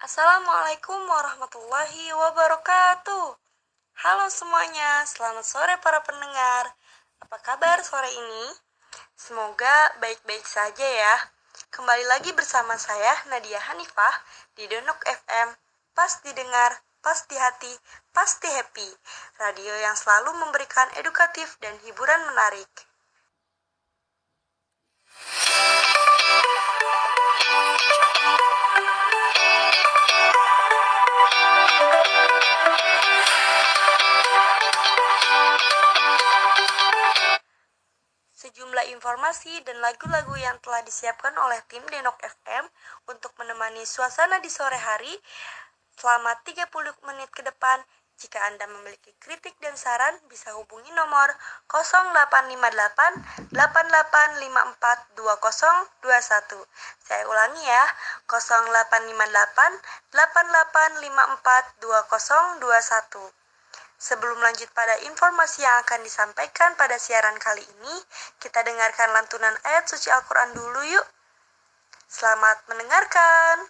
Assalamualaikum warahmatullahi wabarakatuh. Halo semuanya, selamat sore para pendengar. Apa kabar sore ini? Semoga baik-baik saja ya. Kembali lagi bersama saya Nadia Hanifah di Donok FM. Pas didengar, pas di hati, pasti happy. Radio yang selalu memberikan edukatif dan hiburan menarik. Sejumlah informasi dan lagu-lagu yang telah disiapkan oleh tim Denok FM untuk menemani suasana di sore hari selama 30 menit ke depan. Jika Anda memiliki kritik dan saran, bisa hubungi nomor 0858 8854 2021. Saya ulangi ya, 0858 8854 2021. Sebelum lanjut pada informasi yang akan disampaikan pada siaran kali ini, kita dengarkan lantunan ayat suci Al-Quran dulu yuk. Selamat mendengarkan.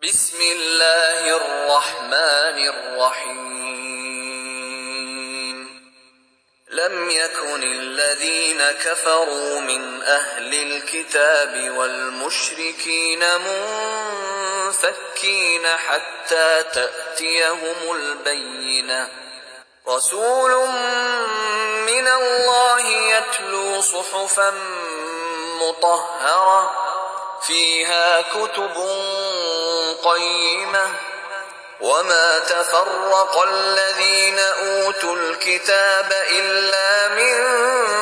Bismillahirrahmanirrahim. Lam yakun alladhina kafaru min ahli alkitab wal mushrikin منفكين حتى تأتيهم البينة رسول من الله يتلو صحفا مطهرة فيها كتب قيمة وما تفرق الذين أوتوا الكتاب إلا من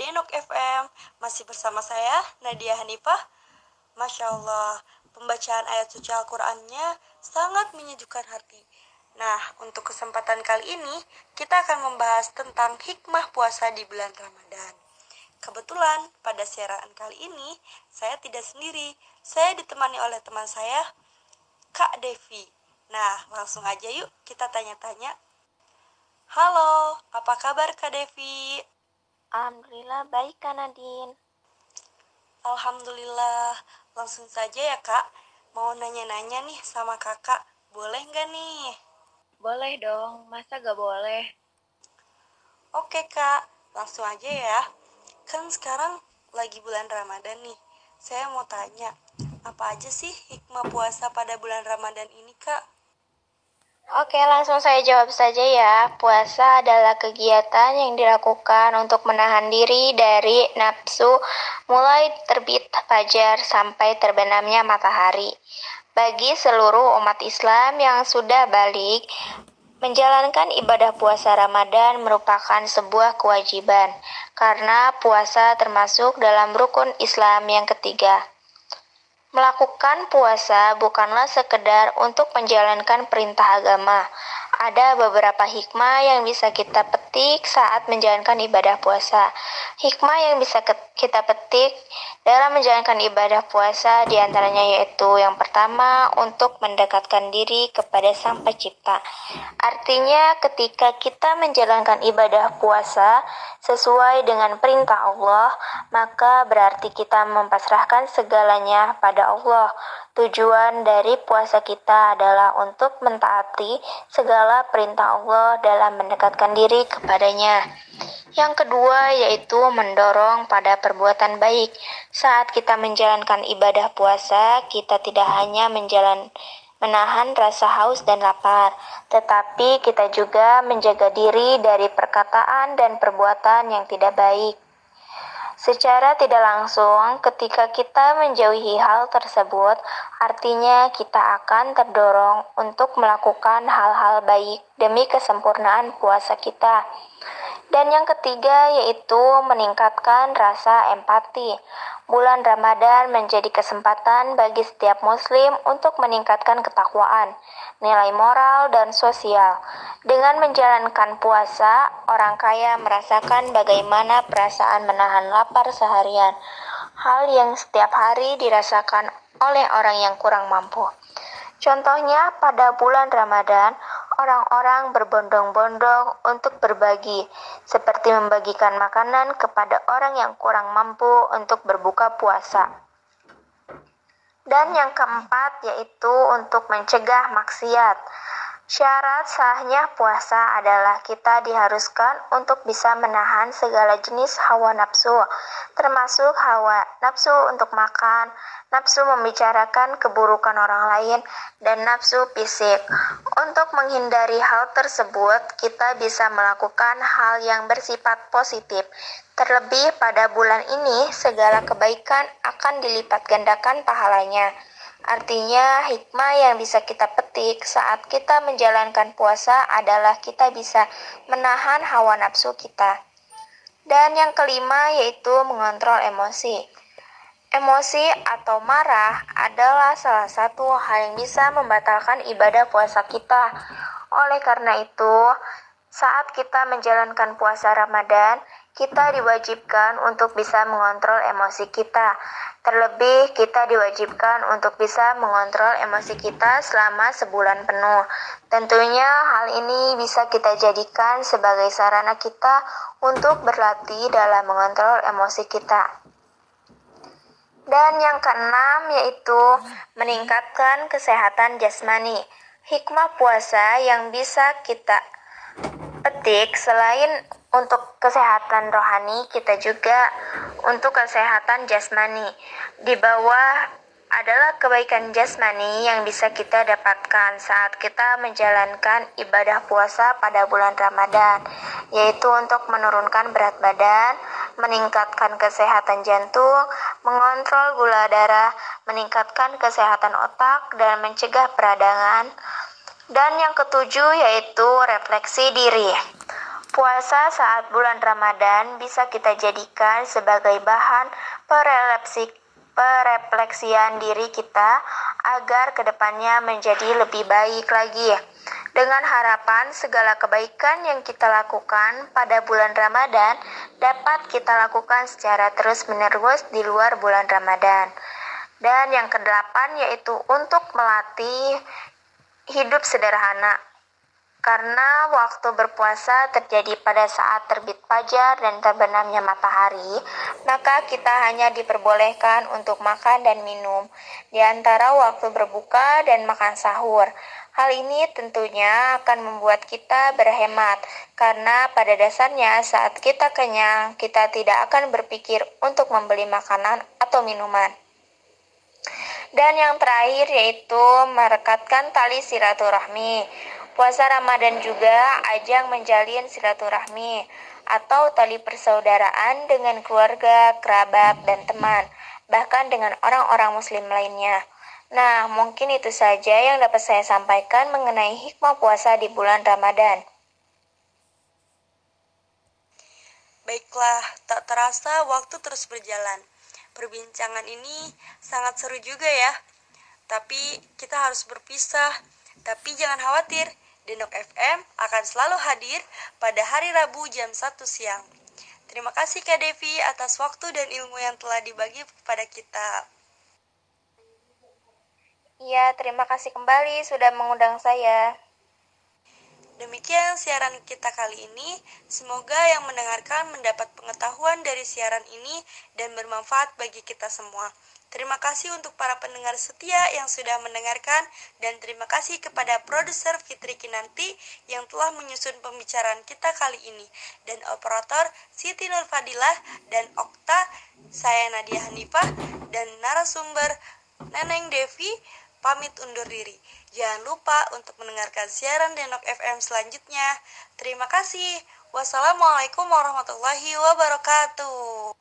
Denok FM, masih bersama saya Nadia Hanifah. Masya Allah, pembacaan ayat suci Al-Qur'annya sangat menyejukkan hati. Nah, untuk kesempatan kali ini, kita akan membahas tentang hikmah puasa di bulan Ramadan. Kebetulan, pada siaran kali ini, saya tidak sendiri. Saya ditemani oleh teman saya, Kak Devi. Nah, langsung aja yuk kita tanya-tanya. Halo, apa kabar Kak Devi? Alhamdulillah baik Kak Nadine. Alhamdulillah, langsung saja ya kak. Mau nanya-nanya nih sama kakak, boleh nggak nih? Boleh dong, masa gak boleh? Oke kak, langsung aja ya. Kan sekarang lagi bulan Ramadan nih. Saya mau tanya, apa aja sih hikmah puasa pada bulan Ramadan ini kak? Oke, langsung saya jawab saja ya. Puasa adalah kegiatan yang dilakukan untuk menahan diri dari nafsu mulai terbit fajar sampai terbenamnya matahari. Bagi seluruh umat Islam yang sudah balik, menjalankan ibadah puasa Ramadan merupakan sebuah kewajiban karena puasa termasuk dalam rukun Islam yang ketiga. Melakukan puasa bukanlah sekedar untuk menjalankan perintah agama, ada beberapa hikmah yang bisa kita petik saat menjalankan ibadah puasa. Hikmah yang bisa kita petik dalam menjalankan ibadah puasa di antaranya yaitu yang pertama untuk mendekatkan diri kepada Sang Pencipta. Artinya ketika kita menjalankan ibadah puasa sesuai dengan perintah Allah, maka berarti kita mempasrahkan segalanya pada Allah. Tujuan dari puasa kita adalah untuk mentaati segala perintah Allah dalam mendekatkan diri kepadanya. Yang kedua yaitu mendorong pada perbuatan baik. Saat kita menjalankan ibadah puasa, kita tidak hanya menjalan menahan rasa haus dan lapar, tetapi kita juga menjaga diri dari perkataan dan perbuatan yang tidak baik. Secara tidak langsung, ketika kita menjauhi hal tersebut, artinya kita akan terdorong untuk melakukan hal-hal baik demi kesempurnaan puasa kita. Dan yang ketiga yaitu meningkatkan rasa empati. Bulan Ramadan menjadi kesempatan bagi setiap muslim untuk meningkatkan ketakwaan, nilai moral, dan sosial. Dengan menjalankan puasa, orang kaya merasakan bagaimana perasaan menahan lapar seharian, hal yang setiap hari dirasakan oleh orang yang kurang mampu. Contohnya, pada bulan Ramadan, orang-orang berbondong-bondong untuk berbagi, seperti membagikan makanan kepada orang yang kurang mampu untuk berbuka puasa. Dan yang keempat yaitu untuk mencegah maksiat. Syarat sahnya puasa adalah kita diharuskan untuk bisa menahan segala jenis hawa nafsu, termasuk hawa nafsu untuk makan, nafsu membicarakan keburukan orang lain, dan nafsu fisik. Untuk menghindari hal tersebut, kita bisa melakukan hal yang bersifat positif. Terlebih pada bulan ini, segala kebaikan akan dilipat gandakan pahalanya. Artinya, hikmah yang bisa kita petik saat kita menjalankan puasa adalah kita bisa menahan hawa nafsu kita. Dan yang kelima yaitu mengontrol emosi. Emosi atau marah adalah salah satu hal yang bisa membatalkan ibadah puasa kita. Oleh karena itu, saat kita menjalankan puasa Ramadan, kita diwajibkan untuk bisa mengontrol emosi kita. Terlebih, kita diwajibkan untuk bisa mengontrol emosi kita selama sebulan penuh. Tentunya, hal ini bisa kita jadikan sebagai sarana kita untuk berlatih dalam mengontrol emosi kita. Dan yang keenam yaitu meningkatkan kesehatan jasmani. Hikmah puasa yang bisa kita petik selain untuk kesehatan rohani kita juga untuk kesehatan jasmani di bawah adalah kebaikan jasmani yang bisa kita dapatkan saat kita menjalankan ibadah puasa pada bulan Ramadan, yaitu untuk menurunkan berat badan, meningkatkan kesehatan jantung, mengontrol gula darah, meningkatkan kesehatan otak, dan mencegah peradangan. Dan yang ketujuh yaitu refleksi diri. Puasa saat bulan Ramadan bisa kita jadikan sebagai bahan perelapsi, perefleksian diri kita agar ke depannya menjadi lebih baik lagi. Dengan harapan segala kebaikan yang kita lakukan pada bulan Ramadan dapat kita lakukan secara terus-menerus di luar bulan Ramadan. Dan yang kedelapan yaitu untuk melatih hidup sederhana karena waktu berpuasa terjadi pada saat terbit fajar dan terbenamnya matahari, maka kita hanya diperbolehkan untuk makan dan minum di antara waktu berbuka dan makan sahur. Hal ini tentunya akan membuat kita berhemat, karena pada dasarnya saat kita kenyang, kita tidak akan berpikir untuk membeli makanan atau minuman. Dan yang terakhir yaitu merekatkan tali silaturahmi. Puasa Ramadan juga ajang menjalin silaturahmi atau tali persaudaraan dengan keluarga, kerabat, dan teman, bahkan dengan orang-orang muslim lainnya. Nah, mungkin itu saja yang dapat saya sampaikan mengenai hikmah puasa di bulan Ramadan. Baiklah, tak terasa waktu terus berjalan. Perbincangan ini sangat seru juga ya. Tapi kita harus berpisah. Tapi jangan khawatir, Denok FM akan selalu hadir pada hari Rabu jam 1 siang. Terima kasih Kak Devi atas waktu dan ilmu yang telah dibagi kepada kita. Iya, terima kasih kembali sudah mengundang saya. Demikian siaran kita kali ini. Semoga yang mendengarkan mendapat pengetahuan dari siaran ini dan bermanfaat bagi kita semua. Terima kasih untuk para pendengar setia yang sudah mendengarkan dan terima kasih kepada produser Fitri Kinanti yang telah menyusun pembicaraan kita kali ini dan operator Siti Nur Fadilah dan Okta saya Nadia Hanifah dan narasumber Neneng Devi pamit undur diri. Jangan lupa untuk mendengarkan siaran Denok FM selanjutnya. Terima kasih. Wassalamualaikum warahmatullahi wabarakatuh.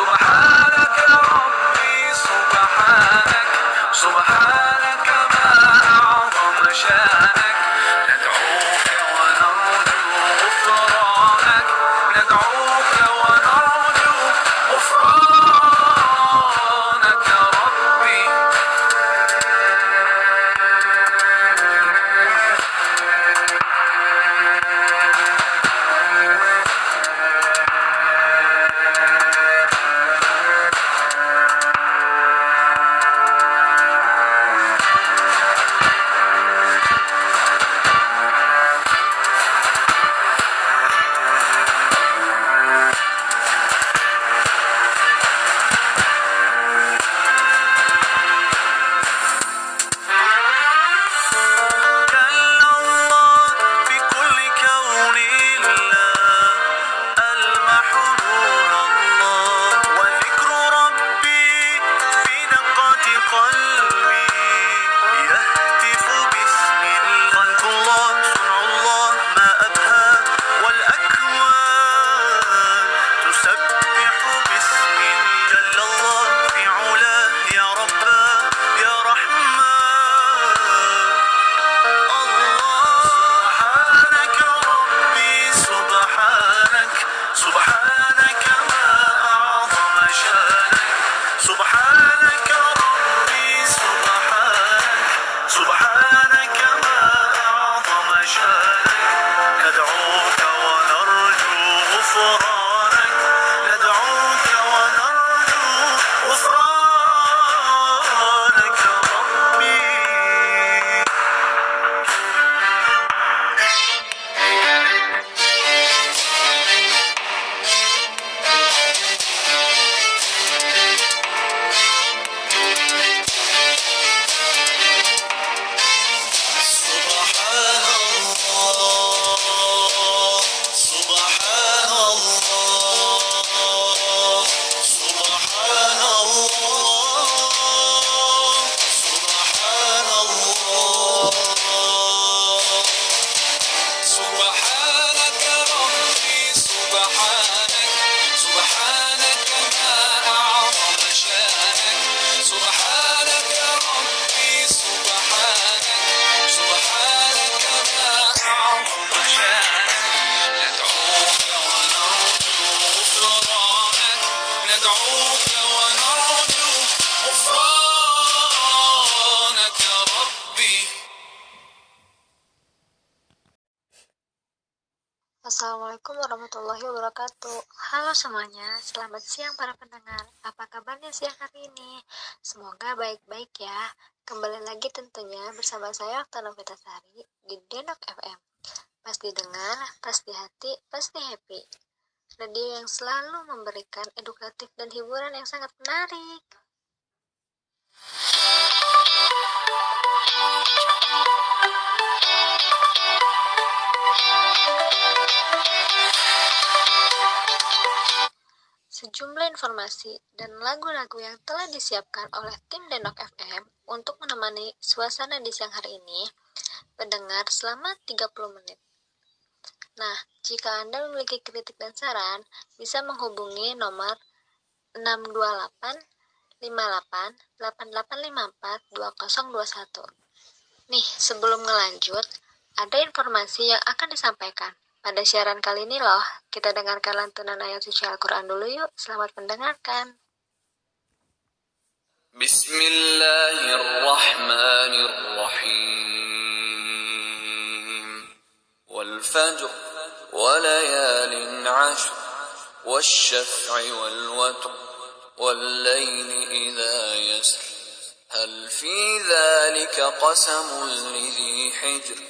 سبحانك Semoga baik-baik ya. Kembali lagi tentunya bersama saya Oktana Sari di Denok FM. Pas didengar, pas di hati, pasti happy. Radio yang selalu memberikan edukatif dan hiburan yang sangat menarik. Sejumlah informasi dan lagu-lagu yang telah disiapkan oleh tim Denok FM untuk menemani suasana di siang hari ini, pendengar selama 30 menit. Nah, jika Anda memiliki kritik dan saran, bisa menghubungi nomor 628 58 8854 2021. Nih, sebelum ngelanjut, ada informasi yang akan disampaikan. Pada siaran kali ini loh, kita dengarkan lantunan ayat suci Al-Quran dulu yuk. Selamat mendengarkan. Bismillahirrahmanirrahim. Wal fajr وليال عشر والشفع والوتر والليل إذا يسر هل في ذلك قسم لذي حجر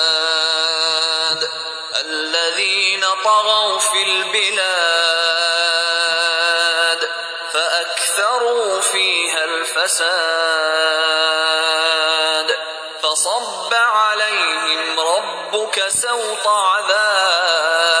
طغوا في البلاد فأكثروا فيها الفساد. فصب عليهم ربك سوط عذاب.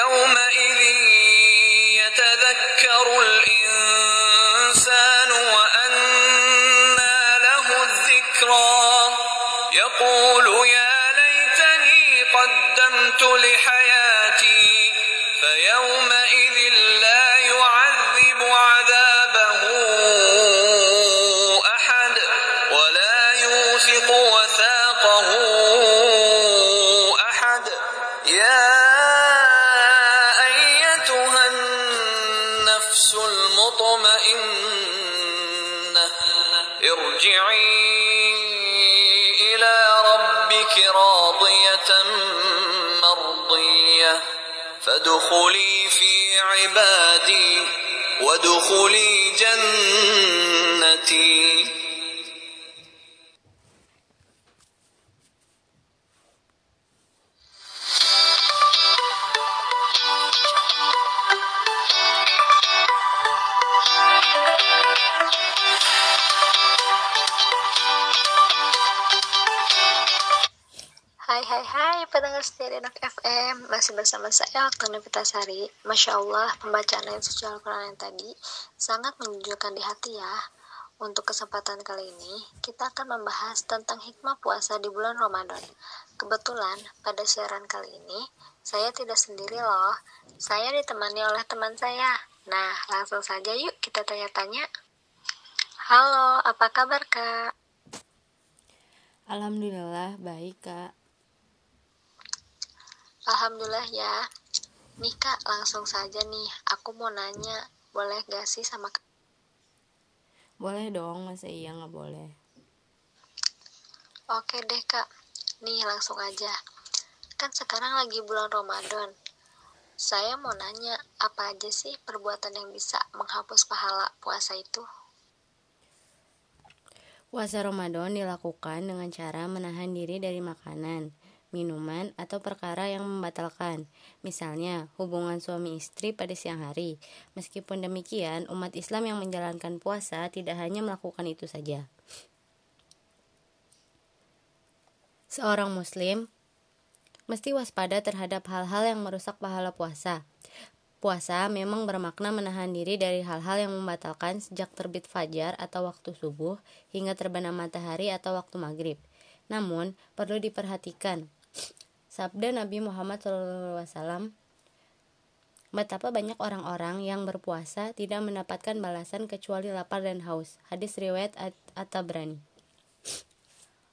يومئذ يتذكر الإنسان وأنى له الذكرى. يقول يا ليتني قدمت لحياتي فيومئذ فادخلي في عبادي وادخلي جنتي. Masih bersama saya Oktana Sari. Masya Allah, pembacaan ayat suci Al-Quran yang tadi sangat menunjukkan di hati ya. Untuk kesempatan kali ini, kita akan membahas tentang hikmah puasa di bulan Ramadan. Kebetulan, pada siaran kali ini, saya tidak sendiri loh. Saya ditemani oleh teman saya. Nah, langsung saja yuk kita tanya-tanya. Halo, apa kabar kak? Alhamdulillah baik kak Alhamdulillah ya. Nih kak, langsung saja nih. Aku mau nanya, boleh gak sih sama kak? Boleh dong, masa iya nggak boleh Oke deh kak. Nih langsung aja. Kan sekarang lagi bulan Ramadan. Saya mau nanya, apa aja sih perbuatan yang bisa menghapus pahala puasa itu? Puasa Ramadan dilakukan dengan cara menahan diri dari makanan, minuman, atau perkara yang membatalkan. Misalnya, hubungan suami istri pada siang hari. Meskipun demikian, umat Islam yang menjalankan puasa tidak hanya melakukan itu saja. Seorang muslim mesti waspada terhadap hal-hal yang merusak pahala puasa. Puasa memang bermakna menahan diri dari hal-hal yang membatalkan sejak terbit fajar atau waktu subuh hingga terbenam matahari atau waktu maghrib. Namun, perlu diperhatikan, sabda Nabi Muhammad SAW, betapa banyak orang-orang yang berpuasa tidak mendapatkan balasan kecuali lapar dan haus. Hadis riwayat At-Tabrani.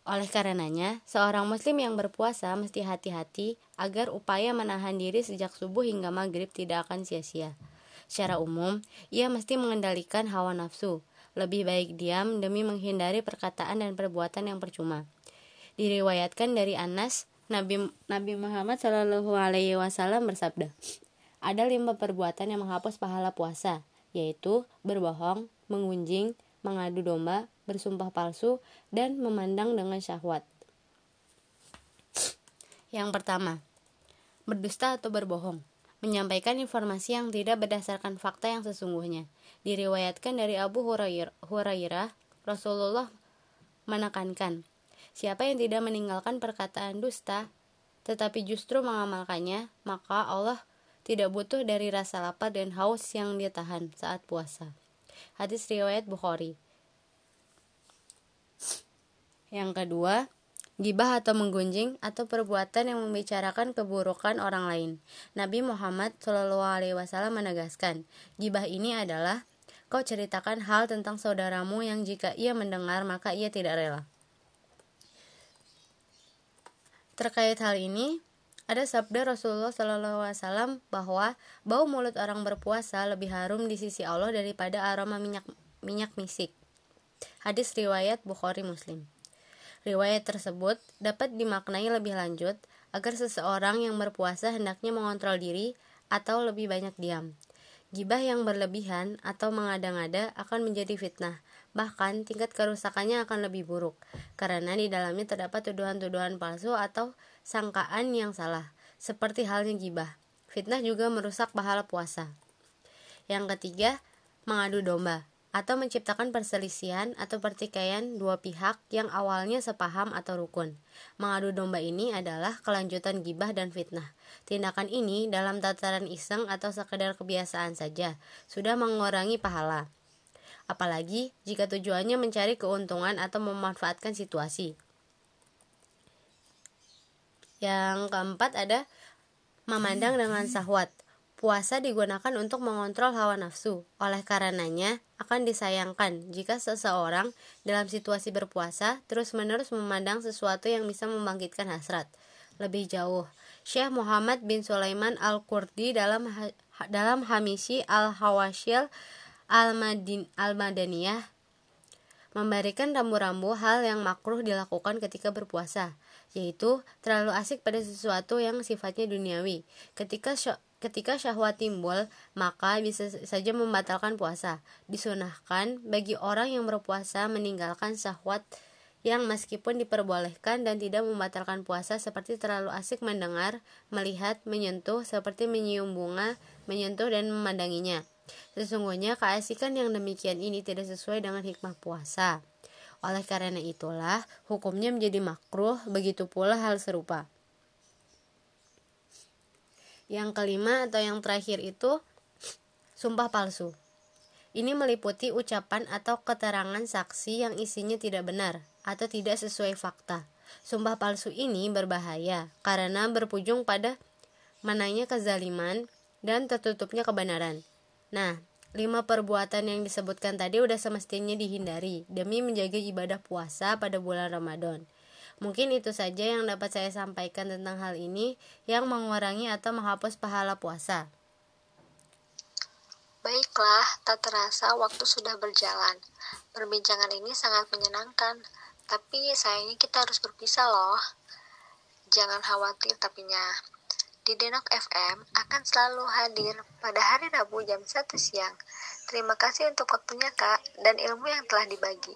Oleh karenanya, seorang muslim yang berpuasa mesti hati-hati agar upaya menahan diri sejak subuh hingga maghrib tidak akan sia-sia. Secara umum, ia mesti mengendalikan hawa nafsu. Lebih baik diam demi menghindari perkataan dan perbuatan yang percuma. Diriwayatkan dari Anas, Nabi Nabi Muhammad Shallallahu Alaihi Wasallam bersabda, ada lima perbuatan yang menghapus pahala puasa, yaitu berbohong, mengunjing, mengadu domba, bersumpah palsu, dan memandang dengan syahwat. Yang pertama, berdusta atau berbohong, menyampaikan informasi yang tidak berdasarkan fakta yang sesungguhnya. Diriwayatkan dari Abu Hurairah, Rasulullah menekankan, siapa yang tidak meninggalkan perkataan dusta, tetapi justru mengamalkannya, maka Allah tidak butuh dari rasa lapar dan haus yang dia tahan saat puasa. Hadis riwayat Bukhari. Yang kedua, gibah atau menggunjing atau perbuatan yang membicarakan keburukan orang lain. Nabi Muhammad Shallallahu Alaihi Wasallam menegaskan, gibah ini adalah kau ceritakan hal tentang saudaramu yang jika ia mendengar maka ia tidak rela. Terkait hal ini, ada sabda Rasulullah Wasallam bahwa bau mulut orang berpuasa lebih harum di sisi Allah daripada aroma minyak minyak misik. Hadis riwayat Bukhari Muslim. Riwayat tersebut dapat dimaknai lebih lanjut agar seseorang yang berpuasa hendaknya mengontrol diri atau lebih banyak diam. Gibah yang berlebihan atau mengada-ngada akan menjadi fitnah, bahkan tingkat kerusakannya akan lebih buruk, karena di dalamnya terdapat tuduhan-tuduhan palsu atau sangkaan yang salah, seperti halnya gibah. Fitnah juga merusak pahala puasa. Yang ketiga, mengadu domba atau menciptakan perselisihan atau pertikaian dua pihak yang awalnya sepaham atau rukun. Mengadu domba ini adalah kelanjutan gibah dan fitnah. Tindakan ini dalam tataran iseng atau sekedar kebiasaan saja sudah mengurangi pahala. Apalagi jika tujuannya mencari keuntungan atau memanfaatkan situasi. Yang keempat ada memandang dengan sahwat Puasa digunakan untuk mengontrol hawa nafsu. Oleh karenanya, akan disayangkan jika seseorang dalam situasi berpuasa terus-menerus memandang sesuatu yang bisa membangkitkan hasrat. Lebih jauh, Syekh Muhammad bin Sulaiman Al-Qurdi dalam dalam Hamishi Al-Hawashil Al-Madaniyah memberikan rambu-rambu hal yang makruh dilakukan ketika berpuasa, yaitu terlalu asik pada sesuatu yang sifatnya duniawi. Ketika Ketika syahwat timbul, maka bisa saja membatalkan puasa. Disunahkan bagi orang yang berpuasa meninggalkan syahwat yang meskipun diperbolehkan dan tidak membatalkan puasa seperti terlalu asik mendengar, melihat, menyentuh, seperti menyium bunga, menyentuh dan memandanginya. Sesungguhnya keasikan yang demikian ini tidak sesuai dengan hikmah puasa. Oleh karena itulah, hukumnya menjadi makruh, begitu pula hal serupa. Yang kelima atau yang terakhir itu sumpah palsu. Ini meliputi ucapan atau keterangan saksi yang isinya tidak benar atau tidak sesuai fakta. Sumpah palsu ini berbahaya karena berpujung pada mananya kezaliman dan tertutupnya kebenaran. Nah, lima perbuatan yang disebutkan tadi udah semestinya dihindari demi menjaga ibadah puasa pada bulan Ramadan. Mungkin itu saja yang dapat saya sampaikan tentang hal ini yang mengurangi atau menghapus pahala puasa. Baiklah, tak terasa waktu sudah berjalan. Perbincangan ini sangat menyenangkan, tapi sayangnya kita harus berpisah loh. Jangan khawatir tapinya. Di Denok FM akan selalu hadir pada hari Rabu jam 1 siang. Terima kasih untuk waktunya Kak dan ilmu yang telah dibagi.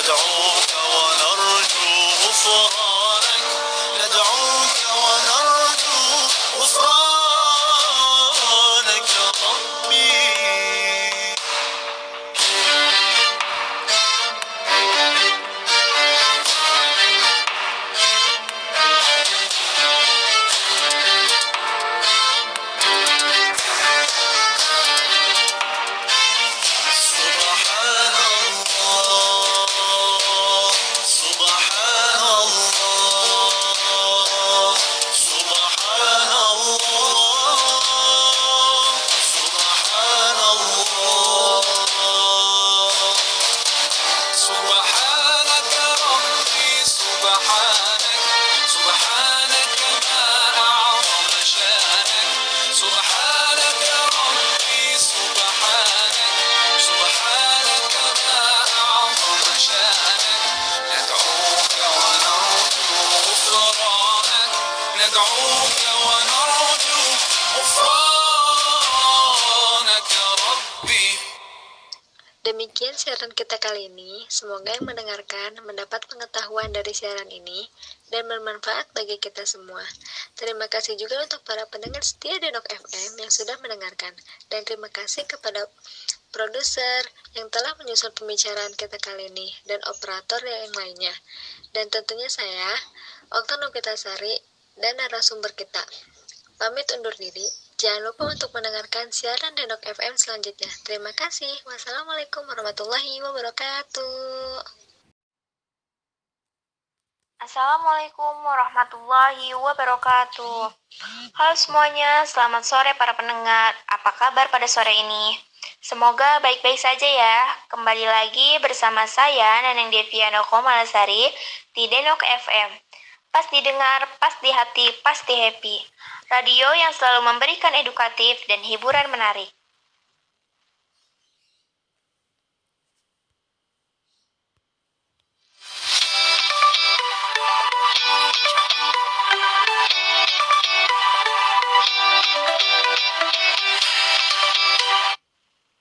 ندعوك siaran kita kali ini. Semoga yang mendengarkan mendapat pengetahuan dari siaran ini dan bermanfaat bagi kita semua. Terima kasih juga untuk para pendengar setia Denok FM yang sudah mendengarkan. Dan terima kasih kepada produser yang telah menyusun pembicaraan kita kali ini dan operator yang lainnya. Dan tentunya saya, Okta Novitasari, dan narasumber kita. Pamit undur diri. Jangan lupa untuk mendengarkan siaran Denok FM selanjutnya. Terima kasih. Wassalamualaikum warahmatullahi wabarakatuh. Assalamualaikum warahmatullahi wabarakatuh. Halo semuanya, selamat sore para pendengar. Apa kabar pada sore ini? Semoga baik-baik saja ya. Kembali lagi bersama saya Neneng Deviano Komalasari di Denok FM. Pas didengar, pas di hati, pasti happy. Radio yang selalu memberikan edukatif dan hiburan menarik.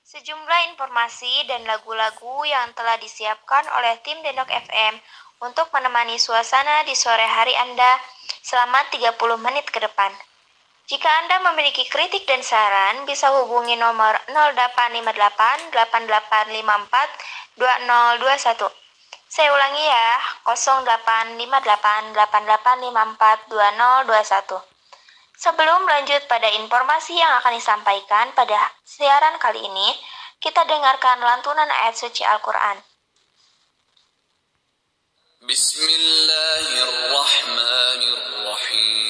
Sejumlah informasi dan lagu-lagu yang telah disiapkan oleh tim Denok FM untuk menemani suasana di sore hari Anda selama 30 menit ke depan. Jika Anda memiliki kritik dan saran, bisa hubungi nomor 0858 8854 2021. Saya ulangi ya, 0858 8854 2021. Sebelum lanjut pada informasi yang akan disampaikan pada siaran kali ini, kita dengarkan lantunan ayat suci Al-Quran. Bismillahirrahmanirrahim.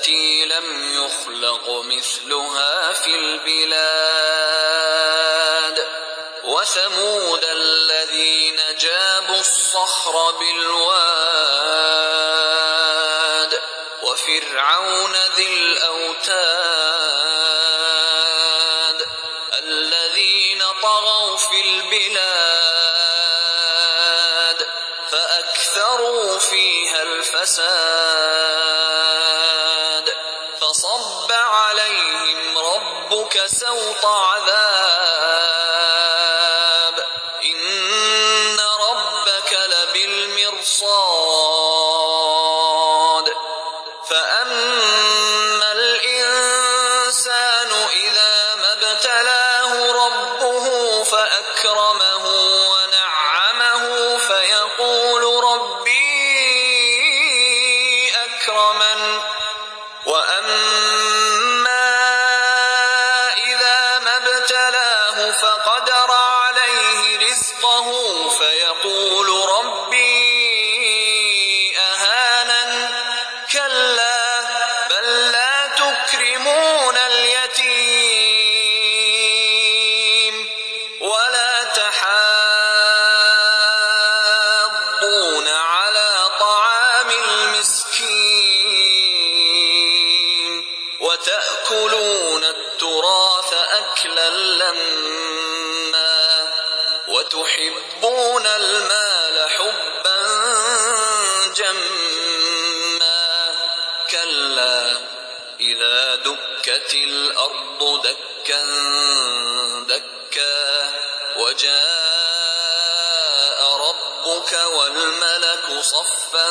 التي لم يخلق مثلها في البلاد وثمود الذين جابوا الصخر بالواد وفرعون ذي الأوتاد الذين طغوا في البلاد فأكثروا فيها الفساد ربك صفا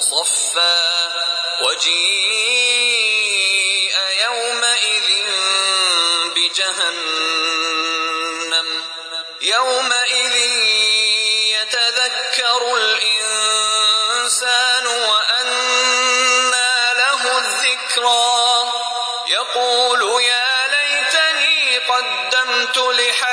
صفا. وجيء يومئذ بجهنم. يومئذ يتذكر الإنسان وأنى له الذكرى. يقول يا ليتني قدمت لحياتي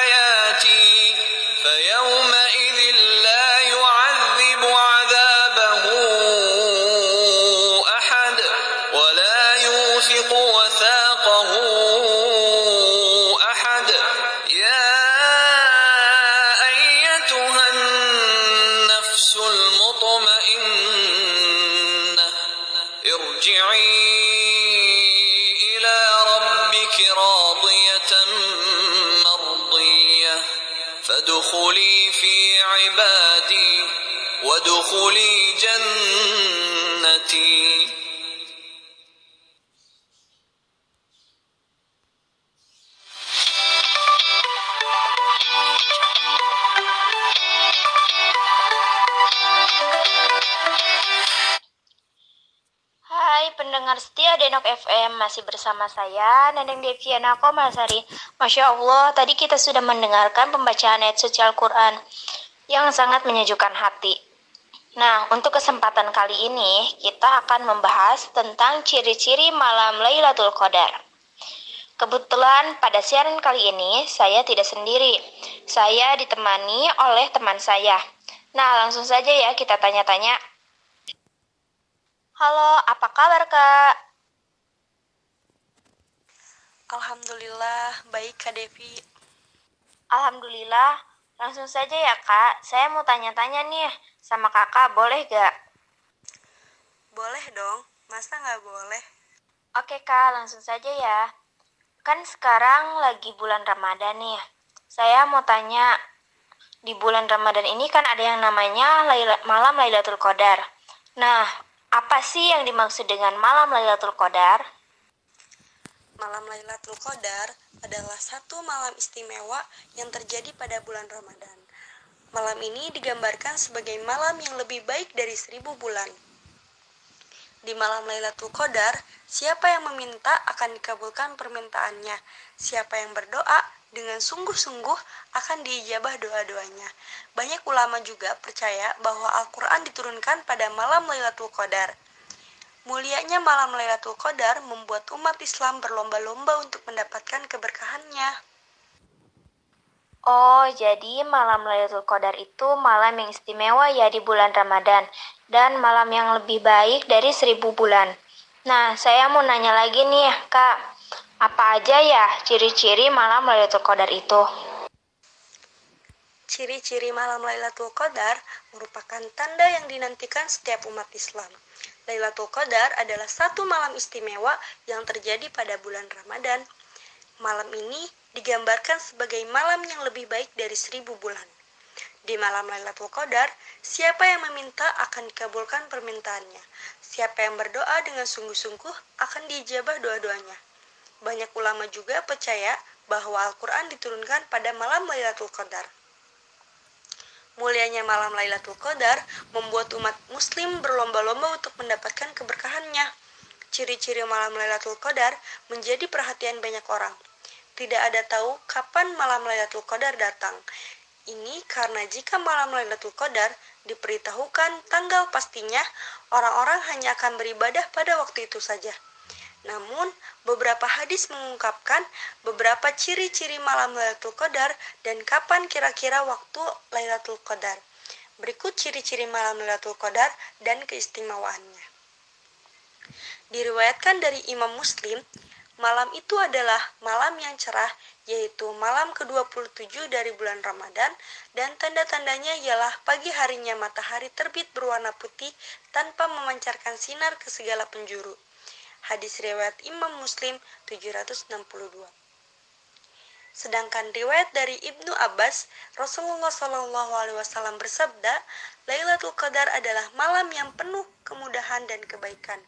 أيتها النفس المطمئنة؟ ارجعي إلى ربك راضية مرضية فادخلي في عبادي وادخلي جنة FM, masih bersama saya Neneng Deviana Komasari. Masya Allah, tadi kita sudah mendengarkan pembacaan ayat suci Al-Quran yang sangat menyejukkan hati. Nah, untuk kesempatan kali ini, kita akan membahas tentang ciri-ciri malam Lailatul Qadar. Kebetulan pada siaran kali ini, saya tidak sendiri. Saya ditemani oleh teman saya. Nah, langsung saja ya kita tanya-tanya Halo, apa kabar kak? Alhamdulillah, baik Kak Devi. Alhamdulillah, langsung saja ya kak. Saya mau tanya-tanya nih sama kakak, boleh gak? Boleh dong, masa nggak boleh? Oke kak, langsung saja ya. Kan sekarang lagi bulan Ramadan nih. Saya mau tanya, di bulan Ramadan ini kan ada yang namanya Laila- malam Lailatul Qadar. Nah, apa sih yang dimaksud dengan malam Lailatul Qadar? Malam Lailatul Qadar adalah satu malam istimewa yang terjadi pada bulan Ramadan. Malam ini digambarkan sebagai malam yang lebih baik dari seribu bulan. Di malam Lailatul Qadar, siapa yang meminta akan dikabulkan permintaannya. Siapa yang berdoa dengan sungguh-sungguh akan diijabah doa-doanya. Banyak ulama juga percaya bahwa Al-Quran diturunkan pada malam Lailatul Qadar. Mulianya malam Lailatul Qadar membuat umat Islam berlomba-lomba untuk mendapatkan keberkahannya. Oh, jadi malam Lailatul Qadar itu malam yang istimewa ya di bulan Ramadan dan malam yang lebih baik dari seribu bulan. Nah, saya mau nanya lagi nih, Kak. Apa aja ya ciri-ciri malam Lailatul Qadar itu? Ciri-ciri malam Lailatul Qadar merupakan tanda yang dinantikan setiap umat Islam. Lailatul Qadar adalah satu malam istimewa yang terjadi pada bulan Ramadan. Malam ini digambarkan sebagai malam yang lebih baik dari seribu bulan. Di malam Lailatul Qadar, siapa yang meminta akan dikabulkan permintaannya. Siapa yang berdoa dengan sungguh-sungguh akan diijabah doa-doanya. Banyak ulama juga percaya bahwa Al-Quran diturunkan pada malam Lailatul Qadar. Mulianya malam Lailatul Qadar membuat umat muslim berlomba-lomba untuk mendapatkan keberkahannya. Ciri-ciri malam Lailatul Qadar menjadi perhatian banyak orang. Tidak ada tahu kapan malam Lailatul Qadar datang. Ini karena jika malam Lailatul Qadar diberitahukan tanggal pastinya, orang-orang hanya akan beribadah pada waktu itu saja. Namun, beberapa hadis mengungkapkan beberapa ciri-ciri malam Lailatul Qadar dan kapan kira-kira waktu Lailatul Qadar. Berikut ciri-ciri malam Lailatul Qadar dan keistimewaannya. Diriwayatkan dari Imam Muslim, malam itu adalah malam yang cerah, yaitu malam ke-27 dari bulan Ramadan, dan tanda-tandanya ialah pagi harinya matahari terbit berwarna putih tanpa memancarkan sinar ke segala penjuru. Hadis riwayat Imam Muslim 762. Sedangkan riwayat dari Ibnu Abbas, Rasulullah Shallallahu Alaihi Wasallam bersabda, Lailatul Qadar adalah malam yang penuh kemudahan dan kebaikan.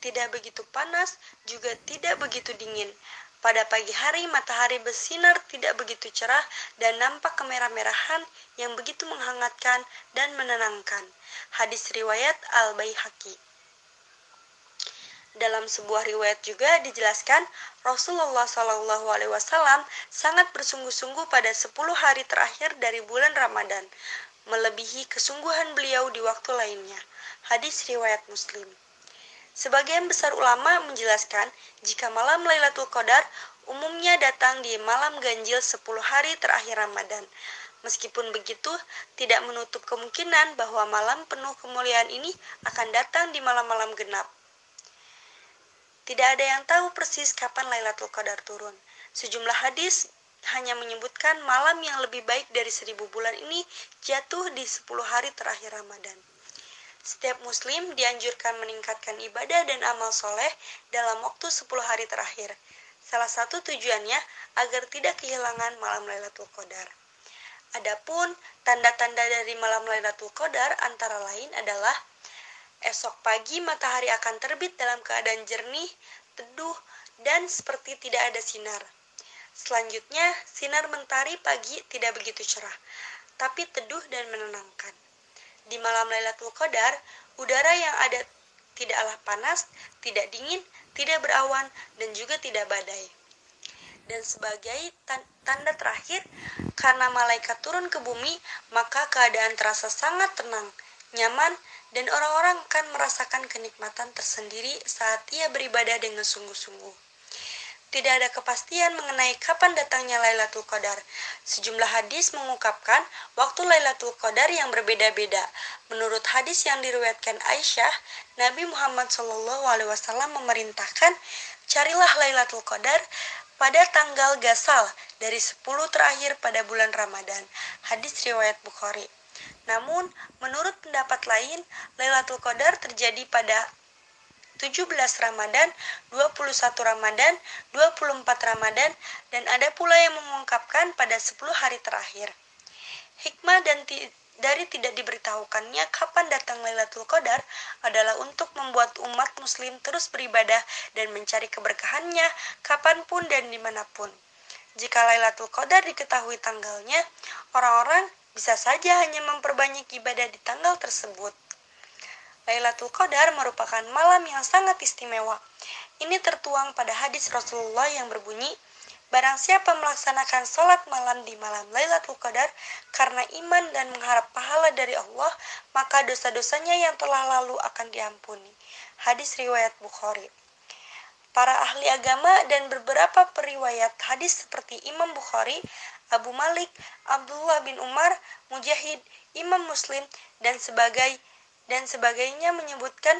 Tidak begitu panas, juga tidak begitu dingin. Pada pagi hari matahari bersinar tidak begitu cerah dan nampak kemerah-merahan yang begitu menghangatkan dan menenangkan. Hadis riwayat Al-Baihaqi. Dalam sebuah riwayat juga dijelaskan Rasulullah Shallallahu Alaihi Wasallam sangat bersungguh-sungguh pada 10 hari terakhir dari bulan Ramadan, melebihi kesungguhan beliau di waktu lainnya. Hadis riwayat Muslim. Sebagian besar ulama menjelaskan jika malam Lailatul Qadar umumnya datang di malam ganjil 10 hari terakhir Ramadan. Meskipun begitu, tidak menutup kemungkinan bahwa malam penuh kemuliaan ini akan datang di malam-malam genap. Tidak ada yang tahu persis kapan Lailatul Qadar turun. Sejumlah hadis hanya menyebutkan malam yang lebih baik dari seribu bulan ini jatuh di 10 hari terakhir Ramadan. Setiap muslim dianjurkan meningkatkan ibadah dan amal soleh dalam waktu 10 hari terakhir. Salah satu tujuannya agar tidak kehilangan malam Lailatul Qadar. Adapun tanda-tanda dari malam Lailatul Qadar antara lain adalah esok pagi matahari akan terbit dalam keadaan jernih, teduh, dan seperti tidak ada sinar. Selanjutnya, sinar mentari pagi tidak begitu cerah, tapi teduh dan menenangkan. Di malam Lailatul Qadar, udara yang ada tidaklah panas, tidak dingin, tidak berawan, dan juga tidak badai. Dan sebagai tanda terakhir, karena malaikat turun ke bumi, maka keadaan terasa sangat tenang, nyaman, dan orang-orang akan merasakan kenikmatan tersendiri saat ia beribadah dengan sungguh-sungguh. Tidak ada kepastian mengenai kapan datangnya Lailatul Qadar. Sejumlah hadis mengungkapkan waktu Lailatul Qadar yang berbeda-beda. Menurut hadis yang diriwayatkan Aisyah, Nabi Muhammad SAW memerintahkan, carilah Lailatul Qadar pada tanggal gasal dari 10 terakhir pada bulan Ramadan. Hadis riwayat Bukhari. Namun, menurut pendapat lain, Lailatul Qadar terjadi pada 17 Ramadan, 21 Ramadan, 24 Ramadan, dan ada pula yang mengungkapkan pada 10 hari terakhir. Hikmah dan dari tidak diberitahukannya kapan datang Lailatul Qadar adalah untuk membuat umat muslim terus beribadah dan mencari keberkahannya kapan pun dan di mana pun. Jika Lailatul Qadar diketahui tanggalnya, orang-orang bisa saja hanya memperbanyak ibadah di tanggal tersebut. Lailatul Qadar merupakan malam yang sangat istimewa. Ini tertuang pada hadis Rasulullah yang berbunyi, Barang siapa melaksanakan sholat malam di malam Lailatul Qadar karena iman dan mengharap pahala dari Allah, maka dosa-dosanya yang telah lalu akan diampuni. Hadis riwayat Bukhari. Para ahli agama dan beberapa periwayat hadis seperti Imam Bukhari, Abu Malik, Abdullah bin Umar, Mujahid, Imam Muslim, dan sebagai dan sebagainya menyebutkan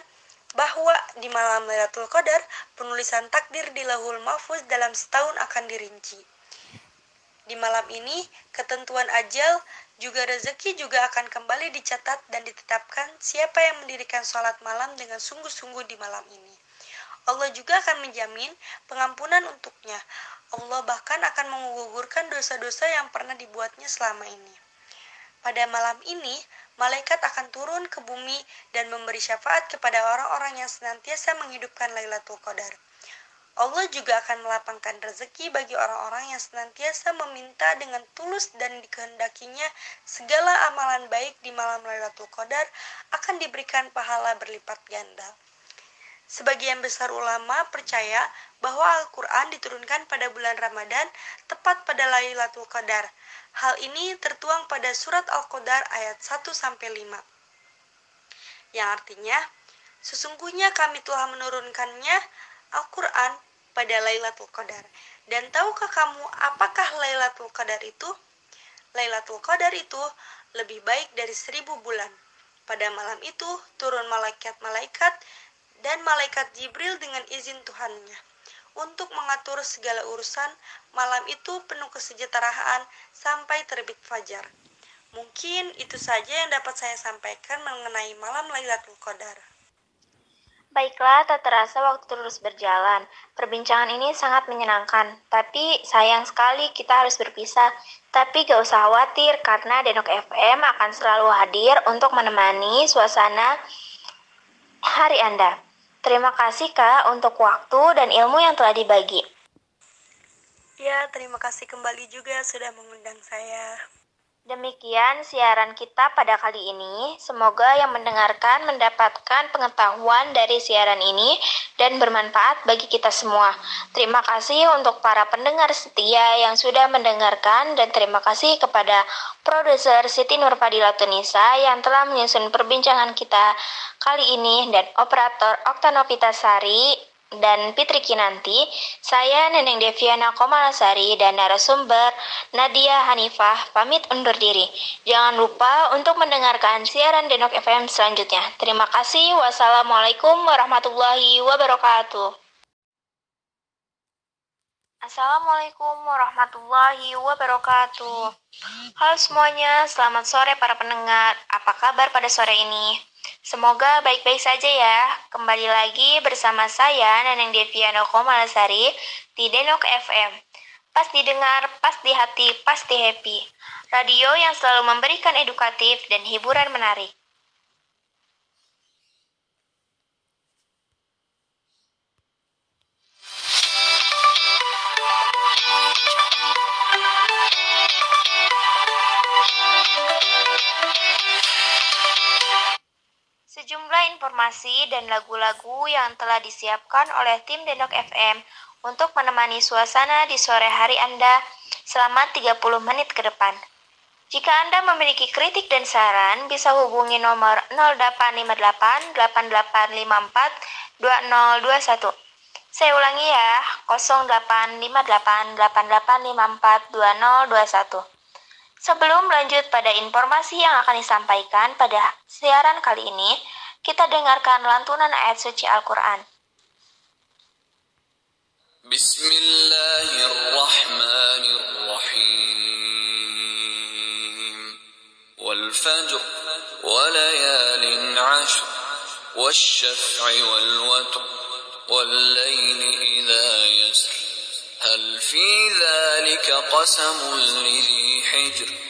bahwa di malam Lailatul Qadar penulisan takdir di Lahul Mahfuz dalam setahun akan dirinci. Di malam ini, ketentuan ajal juga rezeki juga akan kembali dicatat dan ditetapkan siapa yang mendirikan sholat malam dengan sungguh-sungguh di malam ini. Allah juga akan menjamin pengampunan untuknya. Allah bahkan akan mengugurkan dosa-dosa yang pernah dibuatnya selama ini. Pada malam ini, malaikat akan turun ke bumi dan memberi syafaat kepada orang-orang yang senantiasa menghidupkan Lailatul Qadar. Allah juga akan melapangkan rezeki bagi orang-orang yang senantiasa meminta dengan tulus dan dikehendakinya segala amalan baik di malam Lailatul Qadar akan diberikan pahala berlipat ganda. Sebagian besar ulama percaya bahwa Al-Quran diturunkan pada bulan Ramadan tepat pada Lailatul Qadar. Hal ini tertuang pada surat Al-Qadar ayat 1 sampai 5. Yang artinya, sesungguhnya kami telah menurunkannya Al-Qur'an pada Lailatul Qadar. Dan tahukah kamu apakah Lailatul Qadar itu? Lailatul Qadar itu lebih baik dari seribu bulan. Pada malam itu turun malaikat-malaikat dan malaikat Jibril dengan izin Tuhannya untuk mengatur segala urusan malam itu penuh kesejahteraan sampai terbit fajar. Mungkin itu saja yang dapat saya sampaikan mengenai malam Lailatul Qadar. Baiklah, tak terasa waktu terus berjalan. Perbincangan ini sangat menyenangkan, tapi sayang sekali kita harus berpisah. Tapi gak usah khawatir, karena Denok FM akan selalu hadir untuk menemani suasana hari Anda. Terima kasih Kak untuk waktu dan ilmu yang telah dibagi. Ya, terima kasih kembali juga sudah mengundang saya. Demikian siaran kita pada kali ini. Semoga yang mendengarkan mendapatkan pengetahuan dari siaran ini dan bermanfaat bagi kita semua. Terima kasih untuk para pendengar setia yang sudah mendengarkan dan terima kasih kepada produser Siti Nurfadila Tunisa yang telah menyusun perbincangan kita kali ini dan operator Oktanovita Sari dan Fitri Kinanti, saya Neneng Deviana Komalasari dan narasumber Nadia Hanifah pamit undur diri. Jangan lupa untuk mendengarkan siaran Denok FM selanjutnya. Terima kasih. Wassalamualaikum warahmatullahi wabarakatuh. Assalamualaikum warahmatullahi wabarakatuh. Halo semuanya, selamat sore para pendengar. Apa kabar pada sore ini? Semoga baik-baik saja ya. Kembali lagi bersama saya Neneng Deviano Komalasari di Denok FM. Pas didengar, pas di hati, pasti happy. Radio yang selalu memberikan edukatif dan hiburan menarik. Informasi dan lagu-lagu yang telah disiapkan oleh tim Denok FM untuk menemani suasana di sore hari Anda selama 30 menit ke depan. Jika Anda memiliki kritik dan saran, bisa hubungi nomor 0858 8854 2021. Saya ulangi ya, 0858 8854 2021. Sebelum lanjut pada informasi yang akan disampaikan pada siaran kali ini, kita dengarkan lantunan ayat suci Al-Quran. الرحمن الرحيم والفجر وليال عشر والشفع والوتر والليل إذا يسر هل في ذلك قسم لذي حجر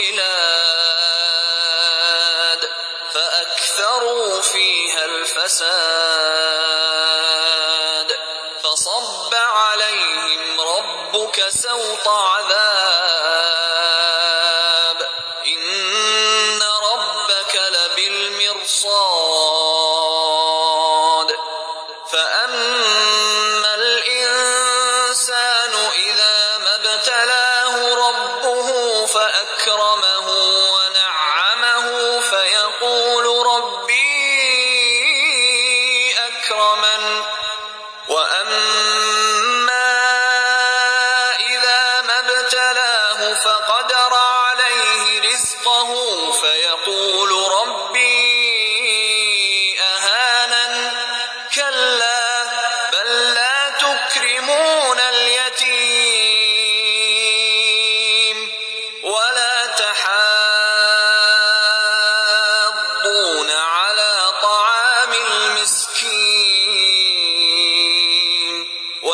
البلاد فأكثروا فيها الفساد. فصب عليهم ربك سوط عذاب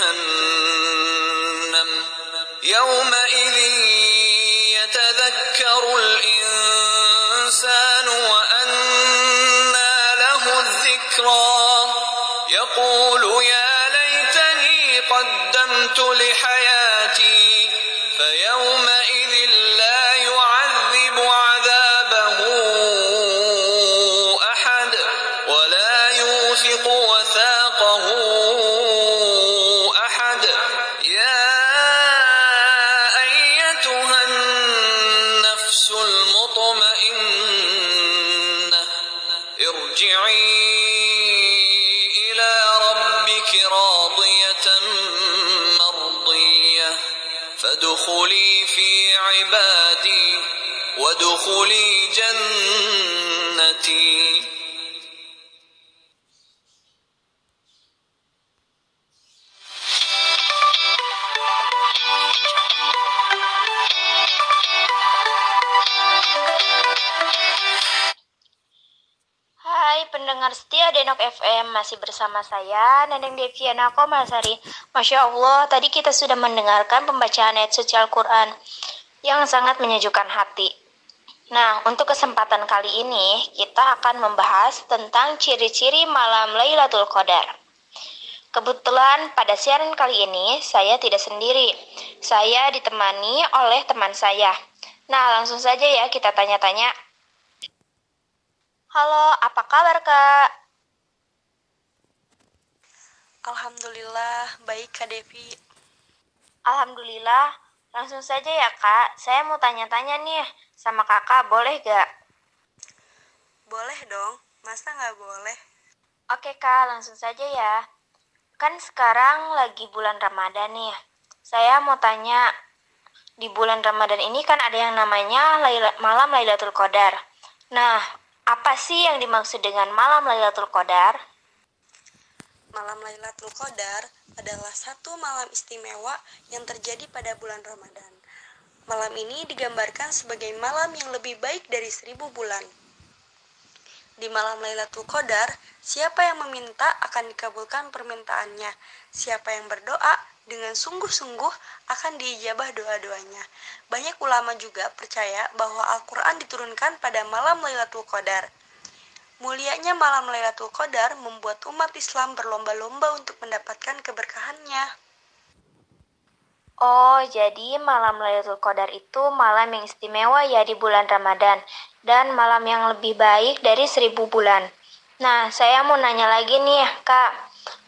بجهنم وادخلي جنتي Hai pendengar pendengar setia Denok FM masih bersama saya Neneng Deviana Komasari. Masya Allah, tadi kita sudah mendengarkan pembacaan ayat suci Al-Quran yang sangat menyejukkan hati. Nah, untuk kesempatan kali ini kita akan membahas tentang ciri-ciri malam Lailatul Qadar. Kebetulan pada siaran kali ini saya tidak sendiri. Saya ditemani oleh teman saya. Nah, langsung saja ya kita tanya-tanya Halo, apa kabar kak? Alhamdulillah, baik Kak Devi. Alhamdulillah, langsung saja ya kak. Saya mau tanya-tanya nih sama kakak, boleh gak? Boleh dong, masa nggak boleh? Oke kak, langsung saja ya. Kan sekarang lagi bulan Ramadan nih. Saya mau tanya, di bulan Ramadan ini kan ada yang namanya Laila, malam Lailatul Qadar. Nah, apa sih yang dimaksud dengan malam Lailatul Qadar? Malam Lailatul Qadar adalah satu malam istimewa yang terjadi pada bulan Ramadan. Malam ini digambarkan sebagai malam yang lebih baik dari seribu bulan. Di malam Lailatul Qadar, siapa yang meminta akan dikabulkan permintaannya. Siapa yang berdoa dengan sungguh-sungguh akan diijabah doa-doanya. Banyak ulama juga percaya bahwa Al-Quran diturunkan pada malam Lailatul Qadar. Mulianya malam Lailatul Qadar membuat umat Islam berlomba-lomba untuk mendapatkan keberkahannya. Oh, jadi malam Lailatul Qadar itu malam yang istimewa ya di bulan Ramadan dan malam yang lebih baik dari seribu bulan. Nah, saya mau nanya lagi nih, Kak.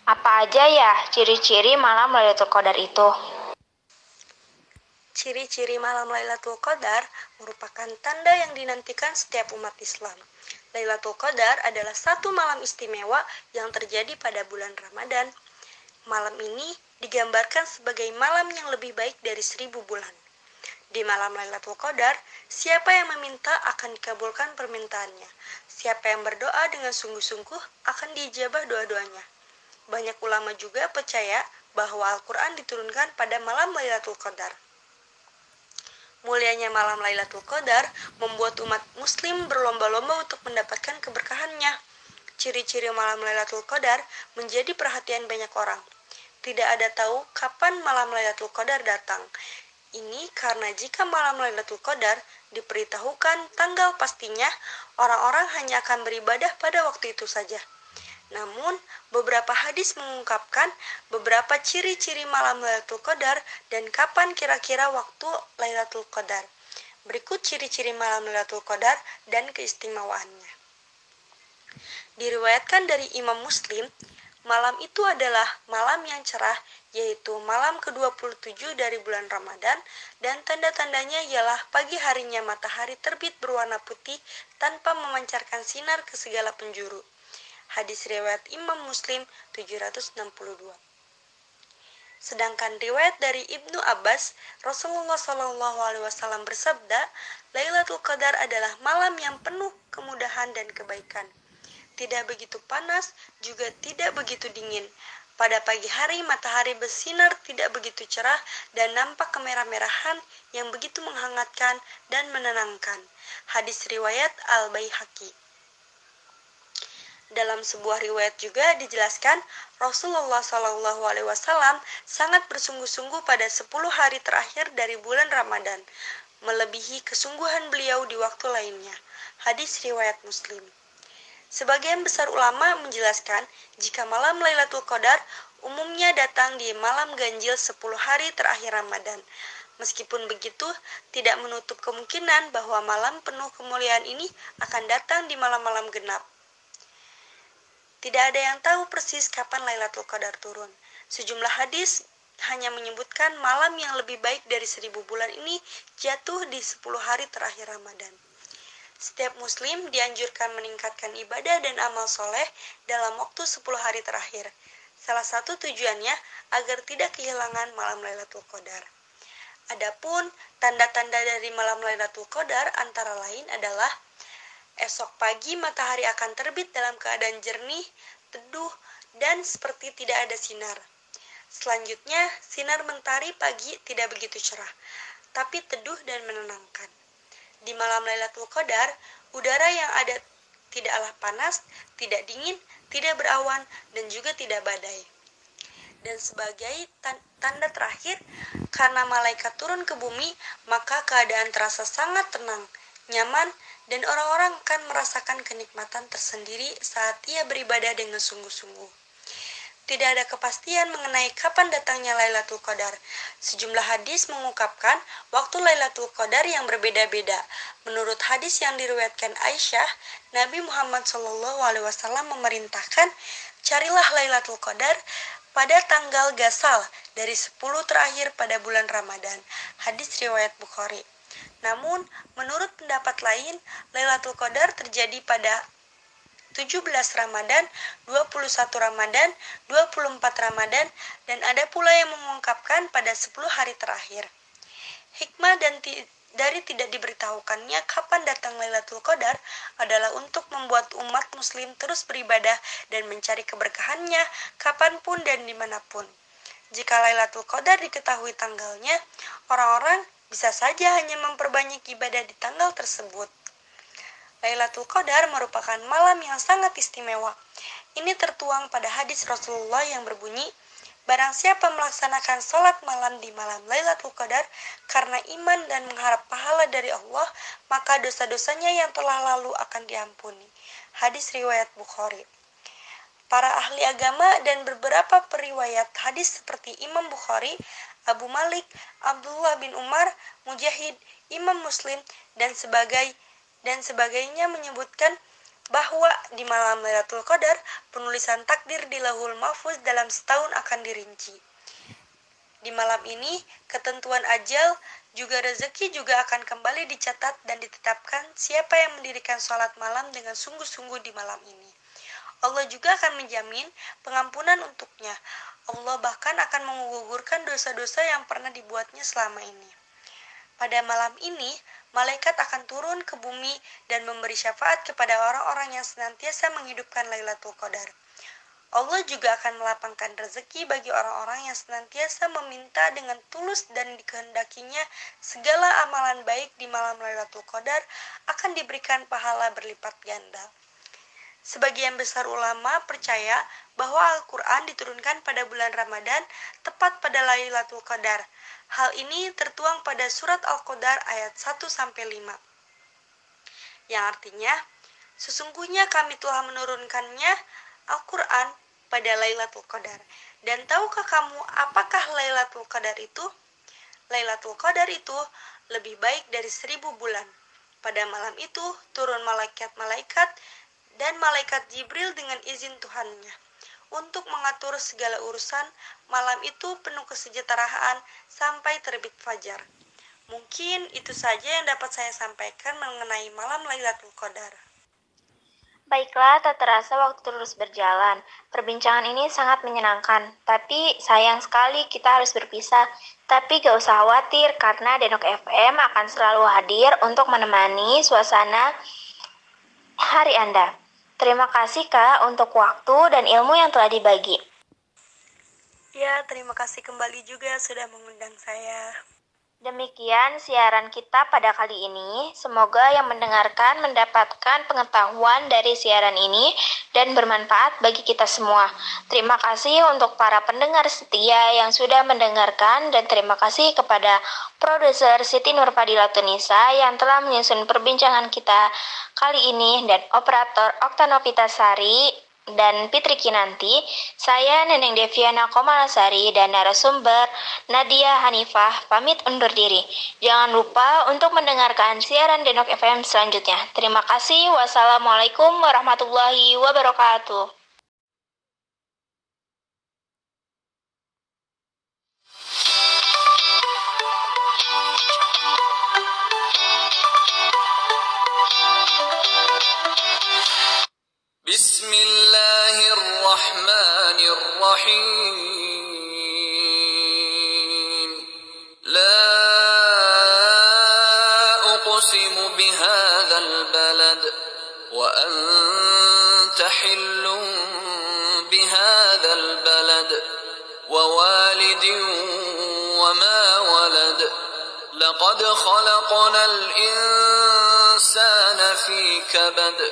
Apa aja ya ciri-ciri malam Lailatul Qadar itu? Ciri-ciri malam Lailatul Qadar merupakan tanda yang dinantikan setiap umat Islam. Lailatul Qadar adalah satu malam istimewa yang terjadi pada bulan Ramadan. Malam ini digambarkan sebagai malam yang lebih baik dari seribu bulan. Di malam Lailatul Qadar, siapa yang meminta akan dikabulkan permintaannya. Siapa yang berdoa dengan sungguh-sungguh akan diijabah doa-doanya. Banyak ulama juga percaya bahwa Al-Quran diturunkan pada malam Lailatul Qadar. Mulianya malam Lailatul Qadar membuat umat muslim berlomba-lomba untuk mendapatkan keberkahannya. Ciri-ciri malam Lailatul Qadar menjadi perhatian banyak orang. Tidak ada tahu kapan malam Lailatul Qadar datang. Ini karena jika malam Lailatul Qadar diberitahukan tanggal pastinya, orang-orang hanya akan beribadah pada waktu itu saja. Namun, beberapa hadis mengungkapkan beberapa ciri-ciri malam Lailatul Qadar dan kapan kira-kira waktu Lailatul Qadar. Berikut ciri-ciri malam Lailatul Qadar dan keistimewaannya. Diriwayatkan dari Imam Muslim, malam itu adalah malam yang cerah, yaitu malam ke-27 dari bulan Ramadan, dan tanda-tandanya ialah pagi harinya matahari terbit berwarna putih tanpa memancarkan sinar ke segala penjuru. Hadis riwayat Imam Muslim 762. Sedangkan riwayat dari Ibnu Abbas, Rasulullah Shallallahu Alaihi Wasallam bersabda, Lailatul Qadar adalah malam yang penuh kemudahan dan kebaikan. Tidak begitu panas, juga tidak begitu dingin. Pada pagi hari matahari bersinar tidak begitu cerah dan nampak kemerah-merahan yang begitu menghangatkan dan menenangkan. Hadis riwayat Al-Baihaqi. Dalam sebuah riwayat juga dijelaskan Rasulullah Shallallahu Alaihi Wasallam sangat bersungguh-sungguh pada 10 hari terakhir dari bulan Ramadan, melebihi kesungguhan beliau di waktu lainnya. Hadis riwayat Muslim. Sebagian besar ulama menjelaskan jika malam Lailatul Qadar umumnya datang di malam ganjil 10 hari terakhir Ramadan. Meskipun begitu, tidak menutup kemungkinan bahwa malam penuh kemuliaan ini akan datang di malam-malam genap. Tidak ada yang tahu persis kapan Lailatul Qadar turun. Sejumlah hadis hanya menyebutkan malam yang lebih baik dari seribu bulan ini jatuh di sepuluh hari terakhir Ramadan. Setiap muslim dianjurkan meningkatkan ibadah dan amal soleh dalam waktu sepuluh hari terakhir. Salah satu tujuannya agar tidak kehilangan malam Lailatul Qadar. Adapun tanda-tanda dari malam Lailatul Qadar antara lain adalah Esok pagi matahari akan terbit dalam keadaan jernih, teduh, dan seperti tidak ada sinar. Selanjutnya, sinar mentari pagi tidak begitu cerah, tapi teduh dan menenangkan. Di malam Lailatul Qadar, udara yang ada tidaklah panas, tidak dingin, tidak berawan, dan juga tidak badai. Dan sebagai tanda terakhir, karena malaikat turun ke bumi, maka keadaan terasa sangat tenang, nyaman, dan orang-orang akan merasakan kenikmatan tersendiri saat ia beribadah dengan sungguh-sungguh. Tidak ada kepastian mengenai kapan datangnya Lailatul Qadar. Sejumlah hadis mengungkapkan waktu Lailatul Qadar yang berbeda-beda. Menurut hadis yang diriwayatkan Aisyah, Nabi Muhammad SAW memerintahkan, carilah Lailatul Qadar pada tanggal gasal dari 10 terakhir pada bulan Ramadan. Hadis riwayat Bukhari. Namun, menurut pendapat lain, Lailatul Qadar terjadi pada 17 Ramadan, 21 Ramadan, 24 Ramadan, dan ada pula yang mengungkapkan pada 10 hari terakhir. Hikmah dan dari tidak diberitahukannya kapan datang Lailatul Qadar adalah untuk membuat umat muslim terus beribadah dan mencari keberkahannya kapan pun dan di mana pun. Jika Lailatul Qadar diketahui tanggalnya, orang-orang bisa saja hanya memperbanyak ibadah di tanggal tersebut. Lailatul Qadar merupakan malam yang sangat istimewa. Ini tertuang pada hadis Rasulullah yang berbunyi, Barang siapa melaksanakan sholat malam di malam Lailatul Qadar karena iman dan mengharap pahala dari Allah, maka dosa-dosanya yang telah lalu akan diampuni. Hadis riwayat Bukhari. Para ahli agama dan beberapa periwayat hadis seperti Imam Bukhari, Abu Malik, Abdullah bin Umar, Mujahid, Imam Muslim, dan sebagai dan sebagainya menyebutkan bahwa di malam Lailatul Qadar penulisan takdir di Lahul Mahfuz dalam setahun akan dirinci. Di malam ini, ketentuan ajal juga rezeki juga akan kembali dicatat dan ditetapkan siapa yang mendirikan sholat malam dengan sungguh-sungguh di malam ini. Allah juga akan menjamin pengampunan untuknya. Allah bahkan akan mengugurkan dosa-dosa yang pernah dibuatnya selama ini. Pada malam ini, malaikat akan turun ke bumi dan memberi syafaat kepada orang-orang yang senantiasa menghidupkan Lailatul Qadar. Allah juga akan melapangkan rezeki bagi orang-orang yang senantiasa meminta dengan tulus dan dikehendakinya segala amalan baik di malam Lailatul Qadar akan diberikan pahala berlipat ganda. Sebagian besar ulama percaya bahwa Al-Quran diturunkan pada bulan Ramadan tepat pada Lailatul Qadar. Hal ini tertuang pada surat Al-Qadar ayat 1 sampai 5. Yang artinya, sesungguhnya kami telah menurunkannya Al-Qur'an pada Lailatul Qadar. Dan tahukah kamu apakah Lailatul Qadar itu? Lailatul Qadar itu lebih baik dari seribu bulan. Pada malam itu turun malaikat-malaikat dan malaikat Jibril dengan izin Tuhannya untuk mengatur segala urusan malam itu penuh kesejahteraan sampai terbit fajar. Mungkin itu saja yang dapat saya sampaikan mengenai malam Lailatul Qadar. Baiklah, tak terasa waktu terus berjalan. Perbincangan ini sangat menyenangkan, tapi sayang sekali kita harus berpisah. Tapi gak usah khawatir, karena Denok FM akan selalu hadir untuk menemani suasana hari Anda. Terima kasih Kak untuk waktu dan ilmu yang telah dibagi. Ya, terima kasih kembali juga sudah mengundang saya. Demikian siaran kita pada kali ini. Semoga yang mendengarkan mendapatkan pengetahuan dari siaran ini dan bermanfaat bagi kita semua. Terima kasih untuk para pendengar setia yang sudah mendengarkan dan terima kasih kepada produser Siti Nurfadila Tunisa yang telah menyusun perbincangan kita kali ini dan operator Oktanovita Sari dan Fitri Kinanti, saya Neneng Deviana Komalasari dan narasumber Nadia Hanifah pamit undur diri. Jangan lupa untuk mendengarkan siaran Denok FM selanjutnya. Terima kasih. Wassalamualaikum warahmatullahi wabarakatuh. بسم الله الرحمن الرحيم. لا أقسم بهذا البلد وأنت حل بهذا البلد ووالد وما ولد. لقد خلقنا الإنسان في كبد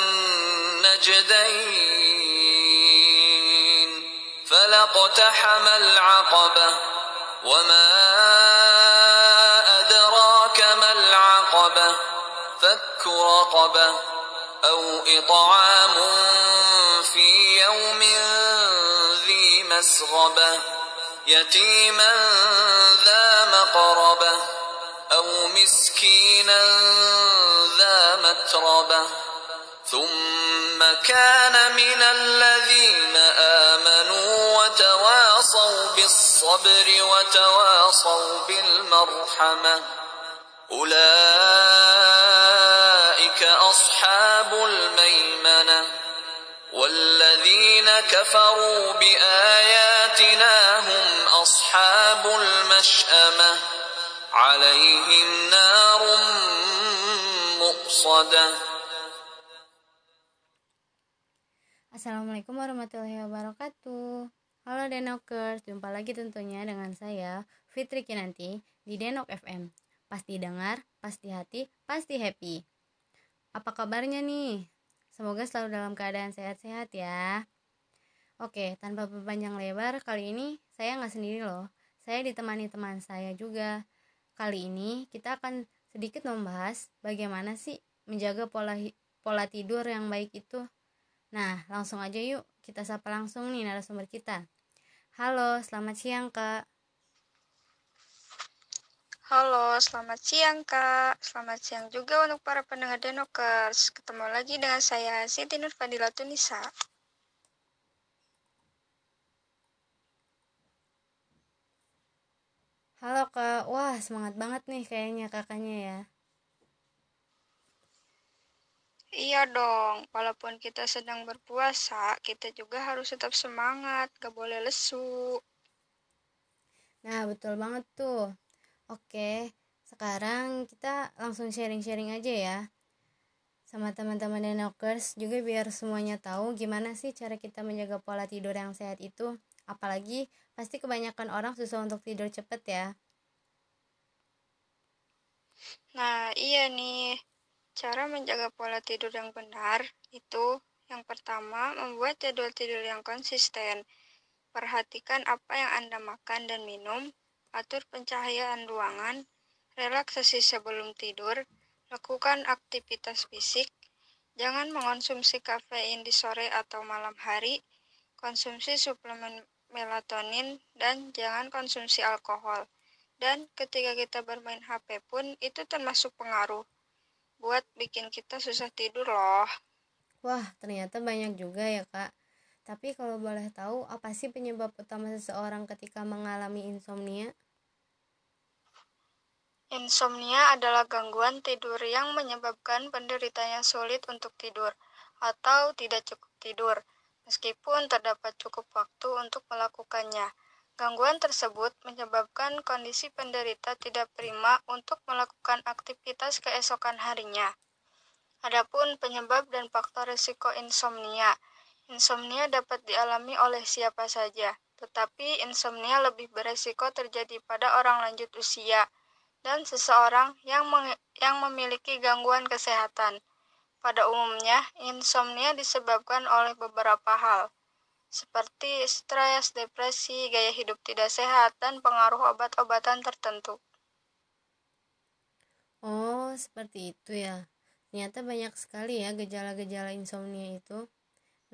فلاقتحم العقبة وما أدراك ما العقبة فك رقبة أو إطعام في يوم ذي مسغبة يتيما ذا مقربة أو مسكينا ذا متربة ثم كان من الذين آمنوا وتواصوا بالصبر وتواصوا بالمرحمة. أولئك أصحاب الميمنة. والذين كفروا بآياتنا هم أصحاب المشأمة. عليهم نار مؤصدة. Assalamualaikum warahmatullahi wabarakatuh. Halo Denokers, jumpa lagi tentunya dengan saya Fitri Kinanti di Denok FM. Pasti dengar, pasti hati, pasti happy. Apa kabarnya nih? Semoga selalu dalam keadaan sehat-sehat ya. Oke, tanpa berpanjang lebar, kali ini saya nggak sendiri loh. Saya ditemani teman saya juga. Kali ini kita akan sedikit membahas bagaimana sih menjaga pola pola tidur yang baik itu. Nah, langsung aja yuk kita sapa langsung nih narasumber kita. Halo, selamat siang Kak. Halo, selamat siang Kak. Selamat siang juga untuk para pendengar Denokers. Ketemu lagi dengan saya Siti Nur Fadilatunisa. Halo Kak, wah semangat banget nih kayaknya kakaknya ya. Iya dong, walaupun kita sedang berpuasa, kita juga harus tetap semangat, gak boleh lesu. Nah, betul banget tuh. Oke, sekarang kita langsung sharing-sharing aja ya. Sama teman-teman Denokers juga biar semuanya tahu gimana sih cara kita menjaga pola tidur yang sehat itu. Apalagi pasti kebanyakan orang susah untuk tidur cepet ya. Nah, iya nih. Cara menjaga pola tidur yang benar itu yang pertama membuat jadwal tidur yang konsisten. Perhatikan apa yang Anda makan dan minum, atur pencahayaan ruangan, relaksasi sebelum tidur, lakukan aktivitas fisik, jangan mengonsumsi kafein di sore atau malam hari, konsumsi suplemen melatonin, dan jangan konsumsi alkohol. Dan ketika kita bermain HP pun itu termasuk pengaruh buat bikin kita susah tidur loh. Wah, ternyata banyak juga ya kak. Tapi kalau boleh tahu, apa sih penyebab utama seseorang ketika mengalami insomnia? Insomnia adalah gangguan tidur yang menyebabkan penderitanya sulit untuk tidur atau tidak cukup tidur, meskipun terdapat cukup waktu untuk melakukannya. Gangguan tersebut menyebabkan kondisi penderita tidak prima untuk melakukan aktivitas keesokan harinya. Adapun penyebab dan faktor risiko insomnia. Insomnia dapat dialami oleh siapa saja, tetapi insomnia lebih beresiko terjadi pada orang lanjut usia dan seseorang yang, yang memiliki gangguan kesehatan. Pada umumnya, insomnia disebabkan oleh beberapa hal, seperti stres, depresi, gaya hidup tidak sehat, dan pengaruh obat-obatan tertentu. Oh, seperti itu ya. Ternyata banyak sekali ya gejala-gejala insomnia itu.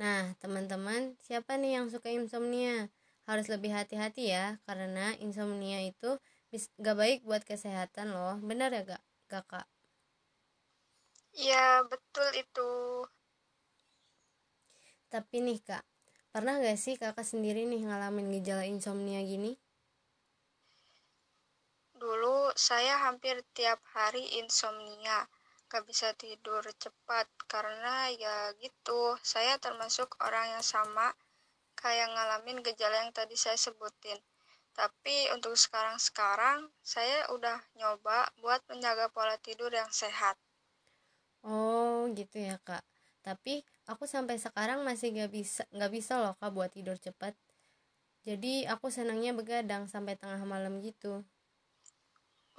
Nah, teman-teman, siapa nih yang suka insomnia? Harus lebih hati-hati ya, karena insomnia itu gak baik buat kesehatan loh. Benar ya gak, kakak? Iya, betul itu. Tapi nih kak, pernah gak sih kakak sendiri nih ngalamin gejala insomnia gini? Dulu saya hampir tiap hari insomnia gak bisa tidur cepat karena ya gitu saya termasuk orang yang sama kayak ngalamin gejala yang tadi saya sebutin tapi untuk sekarang-sekarang saya udah nyoba buat menjaga pola tidur yang sehat Oh gitu ya kak. Tapi aku sampai sekarang masih gak bisa nggak bisa loh kak buat tidur cepat. Jadi aku senangnya begadang sampai tengah malam gitu.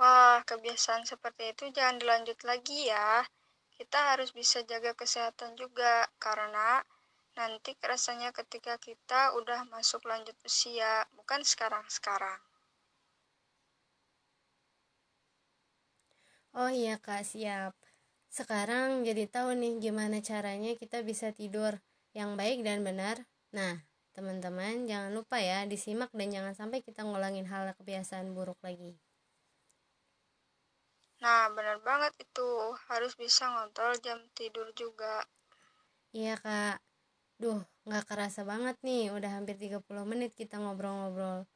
Wah, kebiasaan seperti itu jangan dilanjut lagi ya. Kita harus bisa jaga kesehatan juga, karena nanti kerasanya ketika kita udah masuk lanjut usia, bukan sekarang-sekarang. Oh iya kak siap. Sekarang jadi tahu nih gimana caranya kita bisa tidur yang baik dan benar. Nah, teman-teman jangan lupa ya disimak dan jangan sampai kita ngulangin hal kebiasaan buruk lagi. Nah, benar banget itu. Harus bisa ngontrol jam tidur juga. Iya kak. Duh, nggak kerasa banget nih. Udah hampir 30 menit kita ngobrol-ngobrol.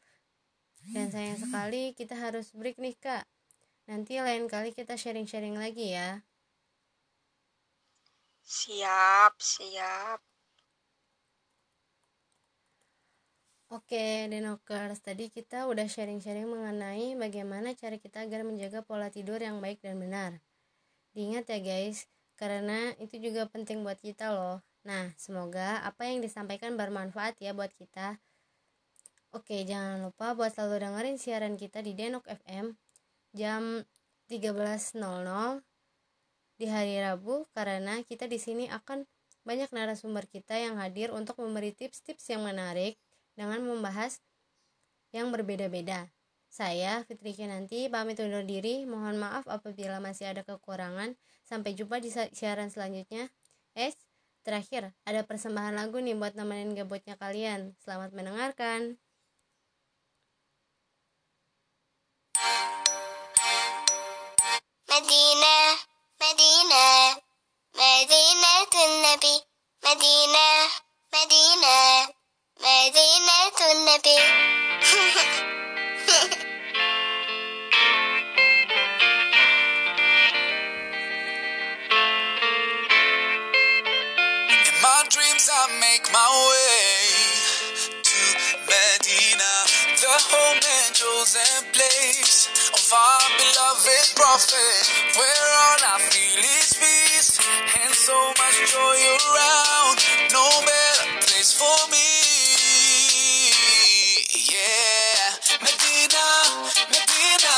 Dan sayang sekali kita harus break nih kak. Nanti lain kali kita sharing-sharing lagi ya. Siap, siap. Oke, Denokers, tadi kita udah sharing-sharing mengenai bagaimana cara kita agar menjaga pola tidur yang baik dan benar. Diingat ya guys, karena itu juga penting buat kita loh. Nah, semoga apa yang disampaikan bermanfaat ya buat kita. Oke, jangan lupa buat selalu dengerin siaran kita di Denok FM jam 13.00 di hari Rabu karena kita di sini akan banyak narasumber kita yang hadir untuk memberi tips-tips yang menarik dengan membahas yang berbeda-beda. Saya Fitri nanti pamit undur diri. Mohon maaf apabila masih ada kekurangan. Sampai jumpa di siaran selanjutnya. Eh, terakhir ada persembahan lagu nih buat nemenin gabutnya kalian. Selamat mendengarkan. Medina, Nabi, Medina, Medina, Medina Nabi. In my dreams, I make my way to Medina, the home and chosen place of our beloved prophet, where all I feel is so much joy around. No better place for me. Yeah, Medina, Medina,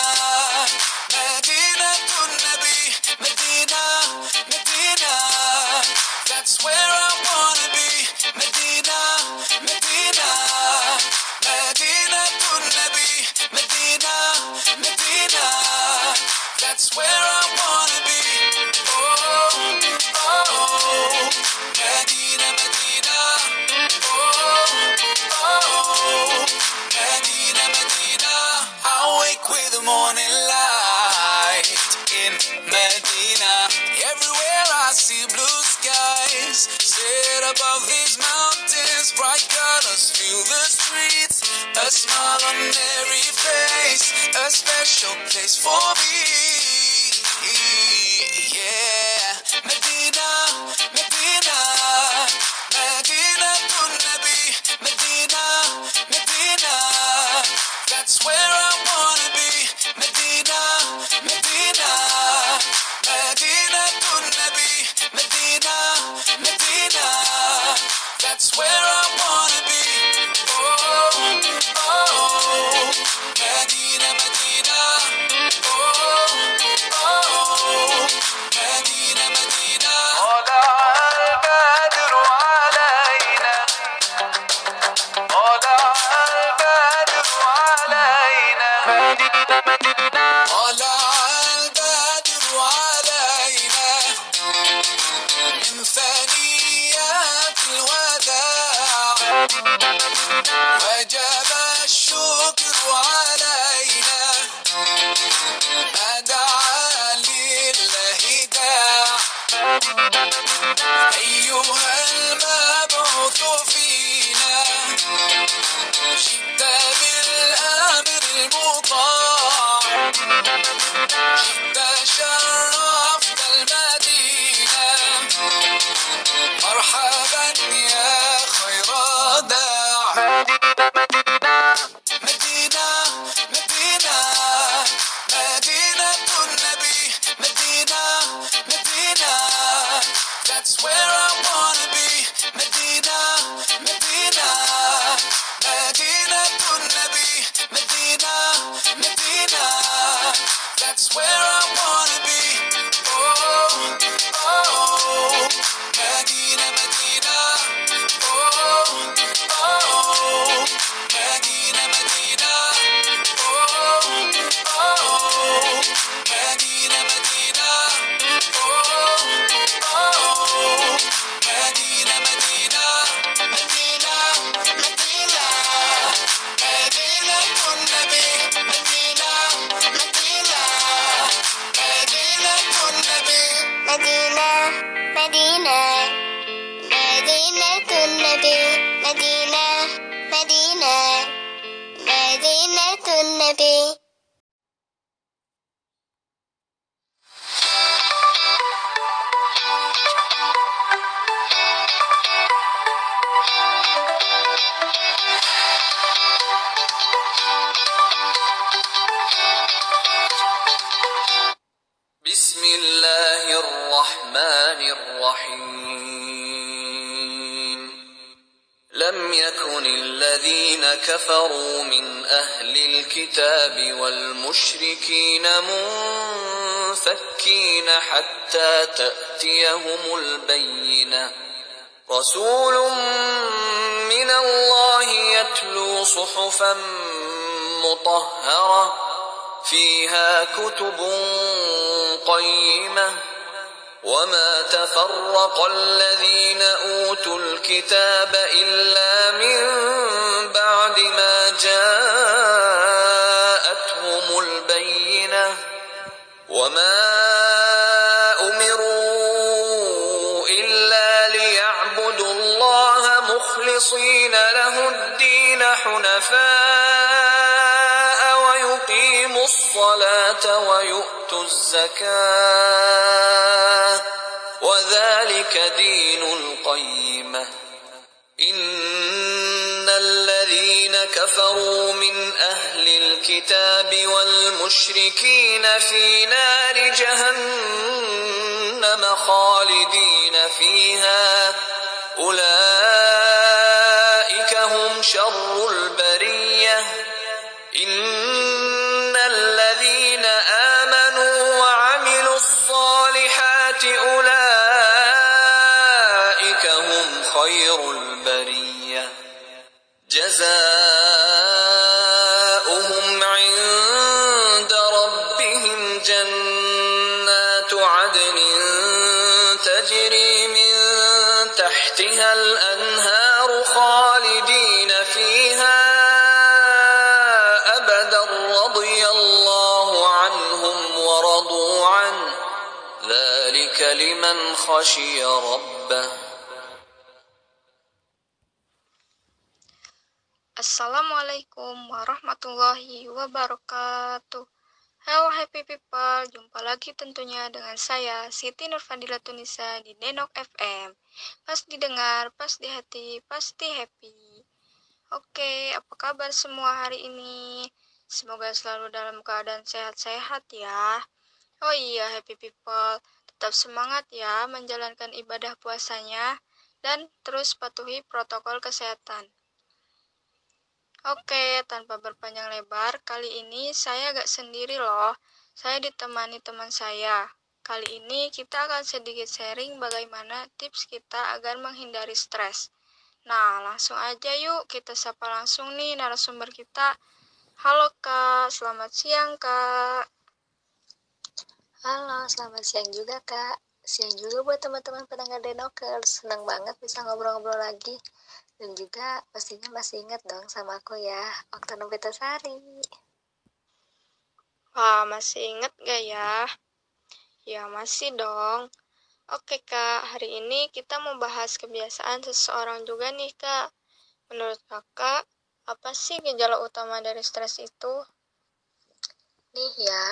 Medina Nabi, Medina, Medina. That's where special أيها المبعوث فينا جئت بالأمر المطاع. جئت شرفت المدينة. مرحبا يا خير داع. medina medina medina That's where I want Medina, Medina, Medina Nabi, Medina, Medina, Medina Nabi. كفروا من أهل الكتاب والمشركين منفكين حتى تأتيهم البينة. رسول من الله يتلو صحفا مطهرة فيها كتب قيمة. وما تفرق الذين أوتوا الكتاب إلا من حنفاء ويقيموا الصلاة ويؤتوا الزكاة. وذلك دين القيمة إن الذين كفروا من أهل الكتاب والمشركين في نار جهنم خالدين فيها. أولئك لمن خشي ربه Assalamualaikum warahmatullahi wabarakatuh. Hello happy people, jumpa lagi tentunya dengan saya Siti Nurfadila Tunisa di Denok FM. Pas didengar, pas di hati, pasti happy. Oke, apa kabar semua hari ini? Semoga selalu dalam keadaan sehat-sehat ya. Oh iya happy people, tetap semangat ya menjalankan ibadah puasanya dan terus patuhi protokol kesehatan. Oke, tanpa berpanjang lebar, kali ini saya gak sendiri loh. Saya ditemani teman saya. Kali ini kita akan sedikit sharing bagaimana tips kita agar menghindari stres. Nah, langsung aja yuk kita sapa langsung nih narasumber kita. Halo Kak, selamat siang Kak. Halo, selamat siang juga kak. Siang juga buat teman-teman pendengar Denokers. Senang banget bisa ngobrol-ngobrol lagi. Dan juga pastinya masih ingat dong sama aku ya, Oktanom Sari. Wah, masih inget gak ya? Ya, masih dong. Oke Kak, hari ini kita mau bahas kebiasaan seseorang juga nih Kak. Menurut Kakak, apa sih gejala utama dari stres itu? Nih ya,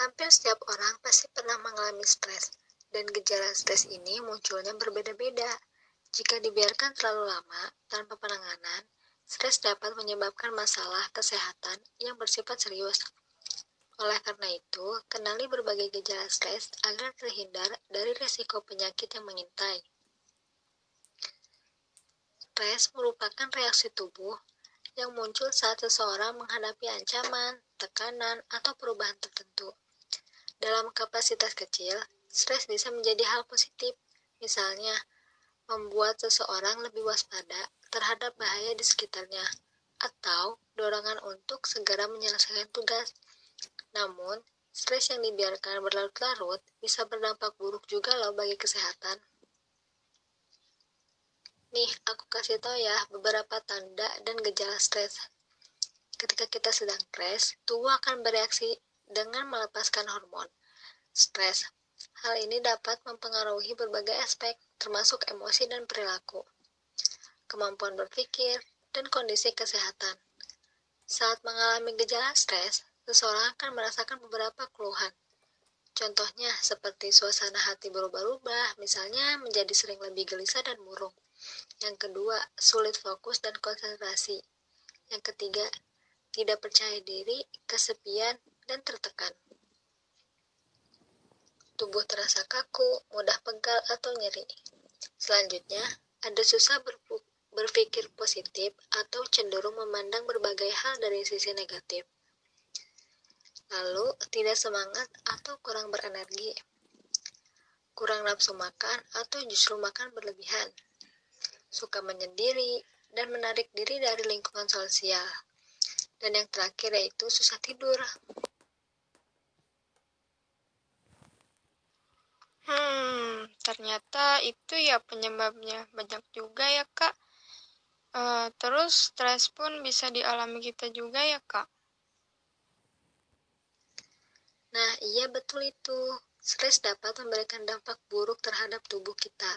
hampir setiap orang pasti pernah mengalami stres. Dan gejala stres ini munculnya berbeda-beda. Jika dibiarkan terlalu lama tanpa penanganan, stres dapat menyebabkan masalah kesehatan yang bersifat serius. Oleh karena itu, kenali berbagai gejala stres agar terhindar dari risiko penyakit yang mengintai. Stres merupakan reaksi tubuh yang muncul saat seseorang menghadapi ancaman, tekanan, atau perubahan tertentu. Dalam kapasitas kecil, stres bisa menjadi hal positif. Misalnya, membuat seseorang lebih waspada terhadap bahaya di sekitarnya, atau dorongan untuk segera menyelesaikan tugas. Namun, stres yang dibiarkan berlarut-larut bisa berdampak buruk juga loh bagi kesehatan. Nih, aku kasih tau ya beberapa tanda dan gejala stres. Ketika kita sedang stres, tubuh akan bereaksi dengan melepaskan hormon stres. Hal ini dapat mempengaruhi berbagai aspek, termasuk emosi dan perilaku, kemampuan berpikir, dan kondisi kesehatan. Saat mengalami gejala stres, seseorang akan merasakan beberapa keluhan. Contohnya seperti suasana hati berubah-ubah, misalnya menjadi sering lebih gelisah dan murung. Yang kedua, sulit fokus dan konsentrasi. Yang ketiga, tidak percaya diri, kesepian, dan tertekan. Tubuh terasa kaku, mudah pegal atau nyeri. Selanjutnya, ada susah berpikir positif atau cenderung memandang berbagai hal dari sisi negatif. Lalu, tidak semangat atau kurang berenergi. Kurang nafsu makan atau justru makan berlebihan suka menyendiri, dan menarik diri dari lingkungan sosial. Dan yang terakhir yaitu susah tidur. Hmm, ternyata itu ya penyebabnya. Banyak juga ya, Kak. Uh, terus stres pun bisa dialami kita juga ya, Kak? Nah, iya betul itu. Stres dapat memberikan dampak buruk terhadap tubuh kita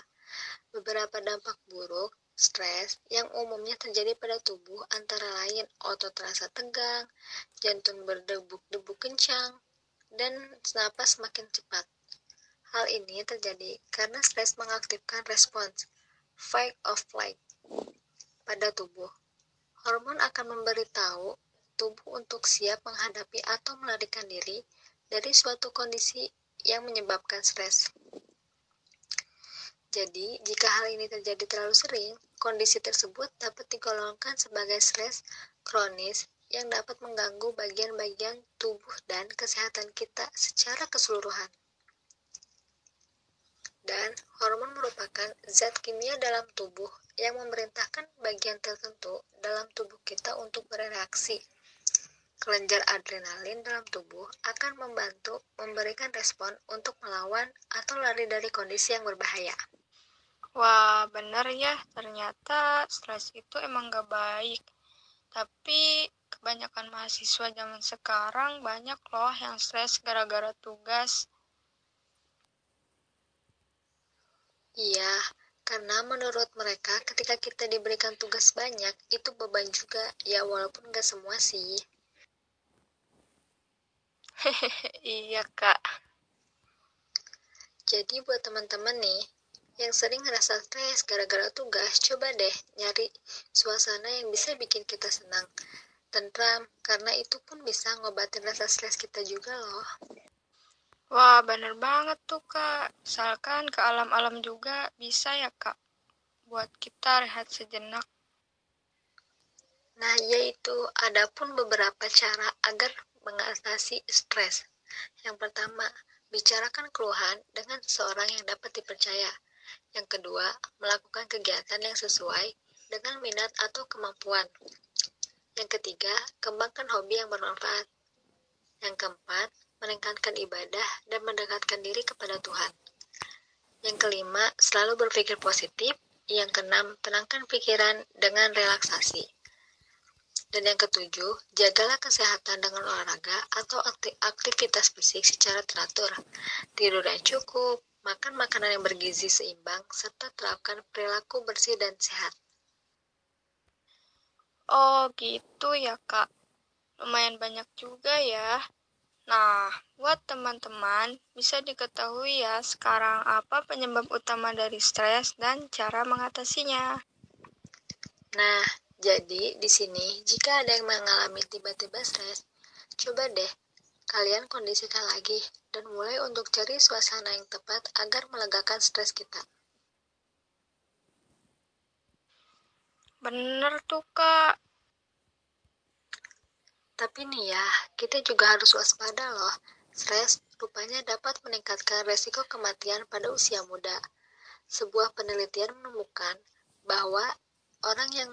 Beberapa dampak buruk stres yang umumnya terjadi pada tubuh antara lain otot terasa tegang, jantung berdebuk-debuk kencang, dan napas semakin cepat. Hal ini terjadi karena stres mengaktifkan respons fight or flight pada tubuh. Hormon akan memberitahu tubuh untuk siap menghadapi atau melarikan diri dari suatu kondisi yang menyebabkan stres. Jadi, jika hal ini terjadi terlalu sering, kondisi tersebut dapat digolongkan sebagai stres kronis yang dapat mengganggu bagian-bagian tubuh dan kesehatan kita secara keseluruhan. Dan hormon merupakan zat kimia dalam tubuh yang memerintahkan bagian tertentu dalam tubuh kita untuk bereaksi. Kelenjar adrenalin dalam tubuh akan membantu memberikan respon untuk melawan atau lari dari kondisi yang berbahaya. Wah, bener ya, ternyata stres itu emang gak baik. Tapi kebanyakan mahasiswa zaman sekarang banyak loh yang stres gara-gara tugas. Iya, karena menurut mereka ketika kita diberikan tugas banyak, itu beban juga, ya walaupun gak semua sih. Hehehe, iya kak. Jadi buat teman-teman nih, yang sering ngerasa stres gara-gara tugas, coba deh nyari suasana yang bisa bikin kita senang, tentram, karena itu pun bisa ngobatin rasa stres kita juga loh. Wah, bener banget tuh kak. Misalkan ke alam-alam juga bisa ya kak, buat kita rehat sejenak. Nah, yaitu ada pun beberapa cara agar mengatasi stres. Yang pertama, bicarakan keluhan dengan seseorang yang dapat dipercaya. Yang kedua, melakukan kegiatan yang sesuai dengan minat atau kemampuan. Yang ketiga, kembangkan hobi yang bermanfaat. Yang keempat, meningkatkan ibadah dan mendekatkan diri kepada Tuhan. Yang kelima, selalu berpikir positif. Yang keenam, tenangkan pikiran dengan relaksasi. Dan yang ketujuh, jagalah kesehatan dengan olahraga atau aktivitas fisik secara teratur. Tidur yang cukup, makan makanan yang bergizi seimbang, serta terapkan perilaku bersih dan sehat. Oh gitu ya kak, lumayan banyak juga ya. Nah, buat teman-teman, bisa diketahui ya sekarang apa penyebab utama dari stres dan cara mengatasinya. Nah, jadi di sini jika ada yang mengalami tiba-tiba stres, coba deh kalian kondisikan lagi dan mulai untuk cari suasana yang tepat agar melegakan stres kita. Bener tuh, Kak. Tapi nih ya, kita juga harus waspada loh. Stres rupanya dapat meningkatkan resiko kematian pada usia muda. Sebuah penelitian menemukan bahwa orang yang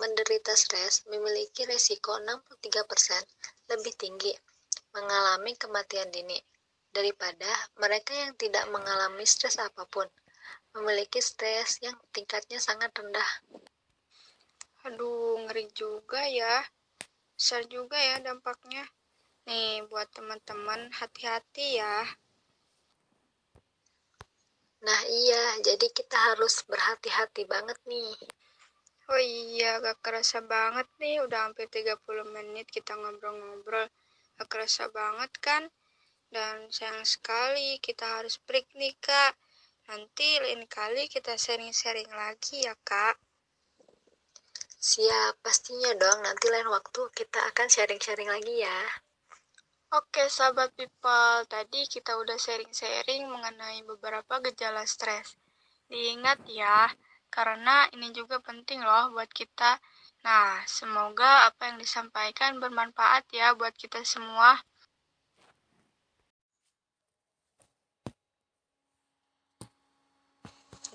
menderita stres memiliki resiko 63% lebih tinggi mengalami kematian dini daripada mereka yang tidak mengalami stres apa pun, memiliki stres yang tingkatnya sangat rendah. Aduh, ngeri juga ya. Besar juga ya dampaknya. Nih, buat teman-teman hati-hati ya. Nah iya, jadi kita harus berhati-hati banget nih. Oh iya, gak kerasa banget nih. Udah hampir 30 menit kita ngobrol-ngobrol. Gak kerasa banget kan? Dan sayang sekali kita harus break nih, Kak. Nanti lain kali kita sharing-sharing lagi ya, Kak. Siap, pastinya dong. Nanti lain waktu kita akan sharing-sharing lagi ya. Oke, sahabat people. Tadi kita udah sharing-sharing mengenai beberapa gejala stres. Diingat ya, karena ini juga penting loh buat kita. Nah, semoga apa yang disampaikan bermanfaat ya buat kita semua.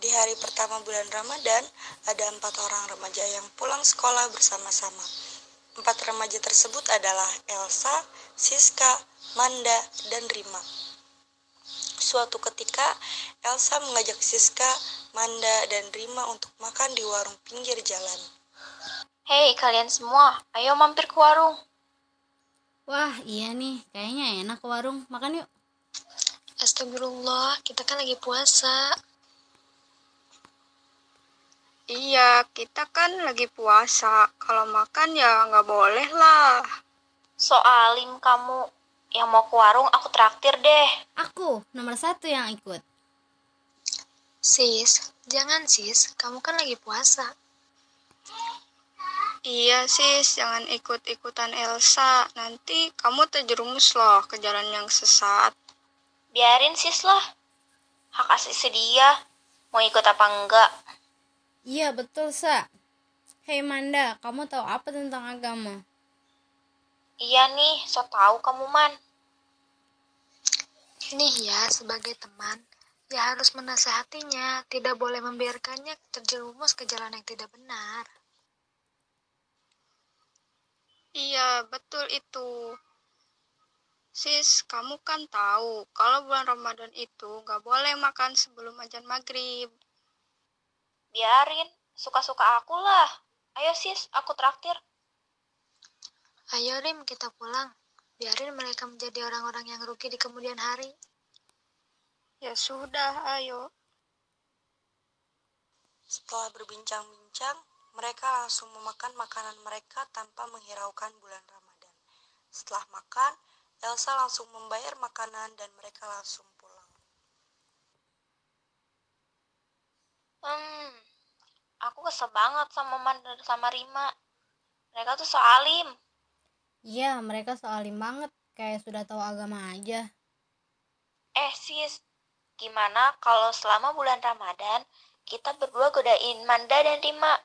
Di hari pertama bulan Ramadan, ada empat orang remaja yang pulang sekolah bersama-sama. Empat remaja tersebut adalah Elsa, Siska, Manda, dan Rima. Suatu ketika, Elsa mengajak Siska, Manda, dan Rima untuk makan di warung pinggir jalan. Hei kalian semua, ayo mampir ke warung. Wah, iya nih, kayaknya enak ke warung. Makan yuk. Astagfirullah, kita kan lagi puasa. Iya, kita kan lagi puasa. Kalau makan ya nggak boleh lah. Soalim kamu yang mau ke warung aku traktir deh. Aku, nomor satu yang ikut. Sis, jangan sis, kamu kan lagi puasa. Iya sis, jangan ikut-ikutan Elsa. Nanti kamu terjerumus loh ke jalan yang sesat. Biarin sis lah. Hak asli dia. Mau ikut apa enggak? Iya, betul, Sa. Hei Manda, kamu tahu apa tentang agama? Iya nih, so tahu kamu man. Nih ya, sebagai teman, ya harus menasehatinya, tidak boleh membiarkannya terjerumus ke jalan yang tidak benar. Iya, betul itu. Sis, kamu kan tahu kalau bulan Ramadan itu nggak boleh makan sebelum ajan maghrib. Biarin, suka-suka aku lah. Ayo sis, aku traktir. Ayo Rim, kita pulang. Biarin mereka menjadi orang-orang yang rugi di kemudian hari. Ya sudah, ayo. Setelah berbincang-bincang, mereka langsung memakan makanan mereka tanpa menghiraukan bulan Ramadan. Setelah makan, Elsa langsung membayar makanan dan mereka langsung pulang. Hmm, aku kesel banget sama Man dan sama Rima. Mereka tuh so alim. Iya, mereka soalim banget. Kayak sudah tahu agama aja. Eh sis, gimana kalau selama bulan Ramadan kita berdua godain Manda dan Rima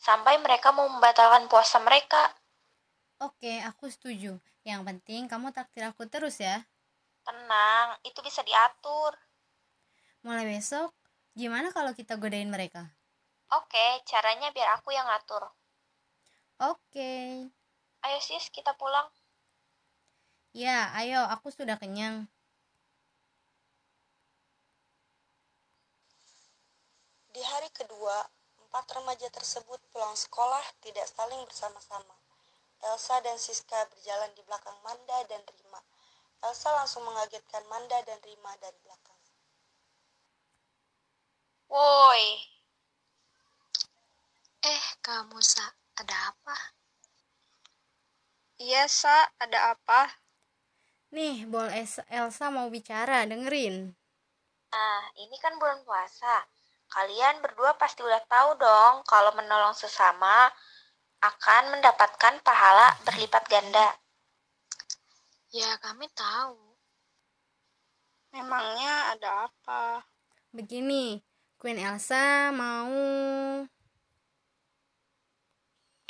sampai mereka mau membatalkan puasa mereka? Oke, aku setuju. Yang penting kamu takdir aku terus ya. Tenang, itu bisa diatur. Mulai besok, gimana kalau kita godain mereka? Oke, caranya biar aku yang ngatur. Oke. Ayo sis, kita pulang. Ya, ayo, aku sudah kenyang. Di hari kedua, empat remaja tersebut pulang sekolah tidak saling bersama-sama. Elsa dan Siska berjalan di belakang Manda dan Rima. Elsa langsung mengagetkan Manda dan Rima dari belakang. Woi, Eh, kamu Sa, ada apa? Iya, Sa, ada apa? Nih, Bol Elsa mau bicara, dengerin. nah ini kan bulan puasa. Kalian berdua pasti udah tahu dong kalau menolong sesama akan mendapatkan pahala berlipat ganda. Ya, kami tahu. Memangnya ada apa? Begini, Queen Elsa mau...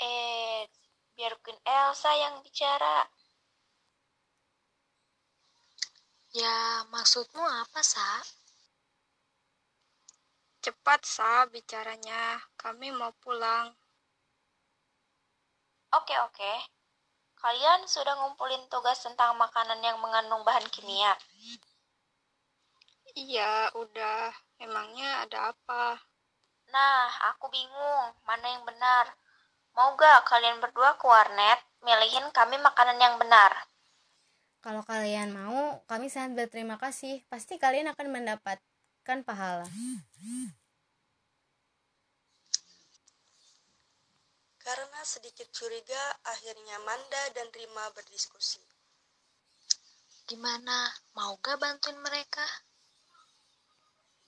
Eh, biar Queen Elsa yang bicara. Ya, maksudmu apa, Sa? Cepat, Sa, bicaranya. Kami mau pulang. Oke, oke. Kalian sudah ngumpulin tugas tentang makanan yang mengandung bahan kimia? Iya, udah. Emangnya ada apa? Nah, aku bingung mana yang benar. Mau gak kalian berdua ke warnet, milihin kami makanan yang benar? Kalau kalian mau, kami sangat berterima kasih. Pasti kalian akan mendapatkan pahala. Karena sedikit curiga, akhirnya Manda dan Rima berdiskusi. Gimana? Mau gak bantuin mereka?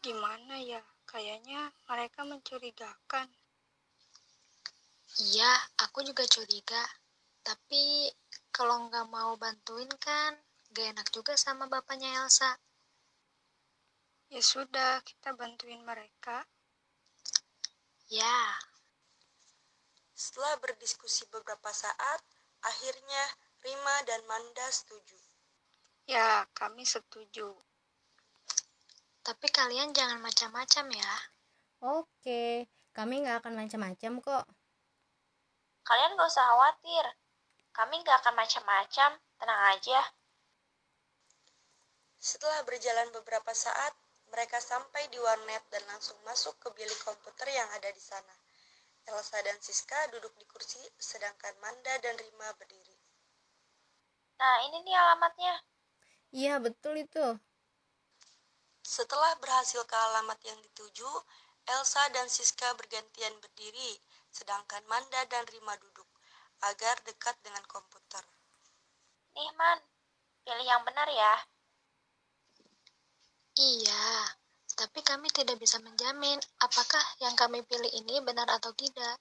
Gimana ya? Kayaknya mereka mencurigakan. Iya, aku juga curiga. Tapi kalau nggak mau bantuin kan, gak enak juga sama bapaknya Elsa. Ya sudah, kita bantuin mereka. Ya, Setelah berdiskusi beberapa saat, akhirnya Rima dan Manda setuju. Ya, kami setuju. Tapi kalian jangan macam-macam ya. Oke, kami nggak akan macam-macam kok. Kalian gak usah khawatir. Kami gak akan macam-macam, tenang aja. Setelah berjalan beberapa saat, mereka sampai di warnet dan langsung masuk ke bilik komputer yang ada di sana. Elsa dan Siska duduk di kursi, sedangkan Manda dan Rima berdiri. Nah, ini nih alamatnya. Iya, betul itu. Setelah berhasil ke alamat yang dituju, Elsa dan Siska bergantian berdiri, sedangkan Manda dan Rima duduk, agar dekat dengan komputer. Nih, Man. Pilih yang benar ya. Iya, tapi kami tidak bisa menjamin apakah yang kami pilih ini benar atau tidak.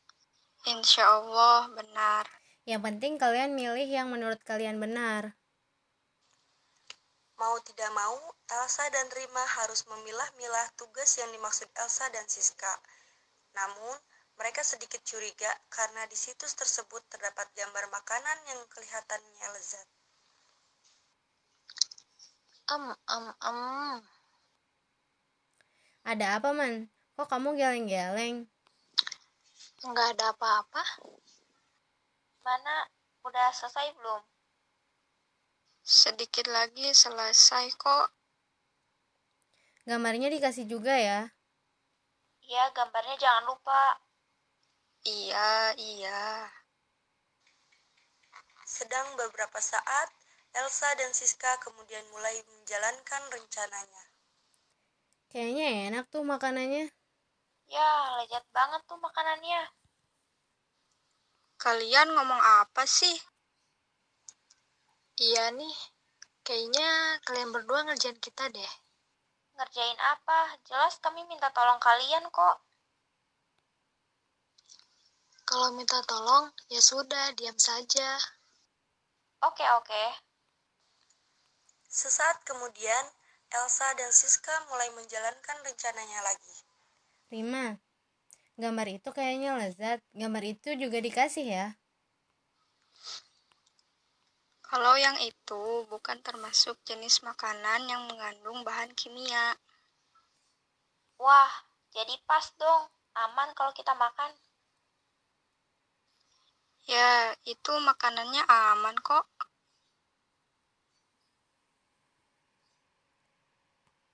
Insya Allah benar. Yang penting kalian milih yang menurut kalian benar. Mau tidak mau, Elsa dan Rima harus memilah-milah tugas yang dimaksud Elsa dan Siska. Namun, mereka sedikit curiga karena di situs tersebut terdapat gambar makanan yang kelihatannya lezat. Em, em, em. Ada apa, Man? Kok kamu geleng-geleng? Nggak ada apa-apa. Mana? Udah selesai belum? Sedikit lagi selesai kok. Gambarnya dikasih juga ya. Iya, gambarnya jangan lupa. Iya, iya. Sedang beberapa saat, Elsa dan Siska kemudian mulai menjalankan rencananya. Kayaknya enak tuh makanannya. Ya, lezat banget tuh makanannya. Kalian ngomong apa sih? Iya nih, kayaknya kalian berdua ngerjain kita deh. Ngerjain apa? Jelas kami minta tolong kalian kok. Kalau minta tolong, ya sudah, diam saja. Oke, oke. Sesaat kemudian, Elsa dan Siska mulai menjalankan rencananya lagi. Rima, gambar itu kayaknya lezat. Gambar itu juga dikasih ya. Kalau yang itu bukan termasuk jenis makanan yang mengandung bahan kimia. Wah, jadi pas dong. Aman kalau kita makan. Ya, itu makanannya aman kok.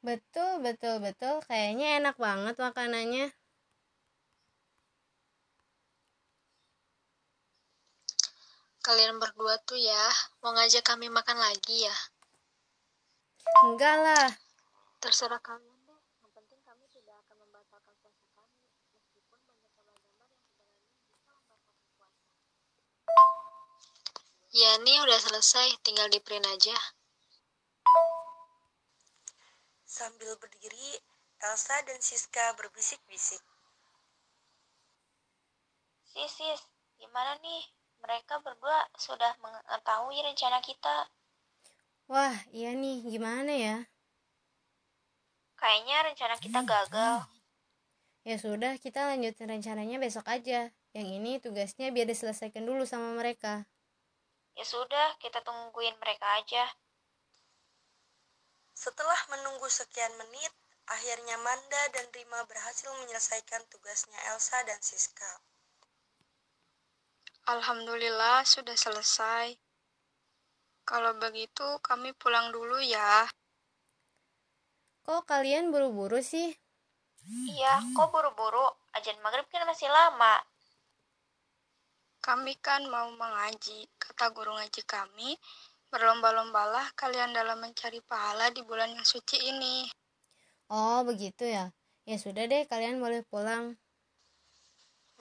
Betul, betul, betul. Kayaknya enak banget makanannya. Kalian berdua tuh ya, mau ngajak kami makan lagi ya? Enggak lah. Terserah kalian deh. Yang penting kami tidak akan membatalkan puasa kami, meskipun banyak gambar-gambar yang sebenarnya bisa membatalkan puasa. Ya nih udah selesai, tinggal di print aja. Sambil berdiri, Elsa dan Siska berbisik-bisik. Sis, sis, gimana nih? Mereka berdua sudah mengetahui rencana kita. Wah, iya nih. Gimana ya? Kayaknya rencana kita gagal. Ya sudah, kita lanjutin rencananya besok aja. Yang ini tugasnya biar diselesaikan dulu sama mereka. Ya sudah, kita tungguin mereka aja. Setelah menunggu sekian menit, akhirnya Manda dan Rima berhasil menyelesaikan tugasnya Elsa dan Siska. Alhamdulillah sudah selesai. Kalau begitu kami pulang dulu ya. Kok kalian buru-buru sih? Iya, kok buru-buru? Ajan maghrib kan masih lama. Kami kan mau mengaji. Kata guru ngaji kami, berlomba-lombalah kalian dalam mencari pahala di bulan yang suci ini. Oh, begitu ya. Ya sudah deh, kalian boleh pulang.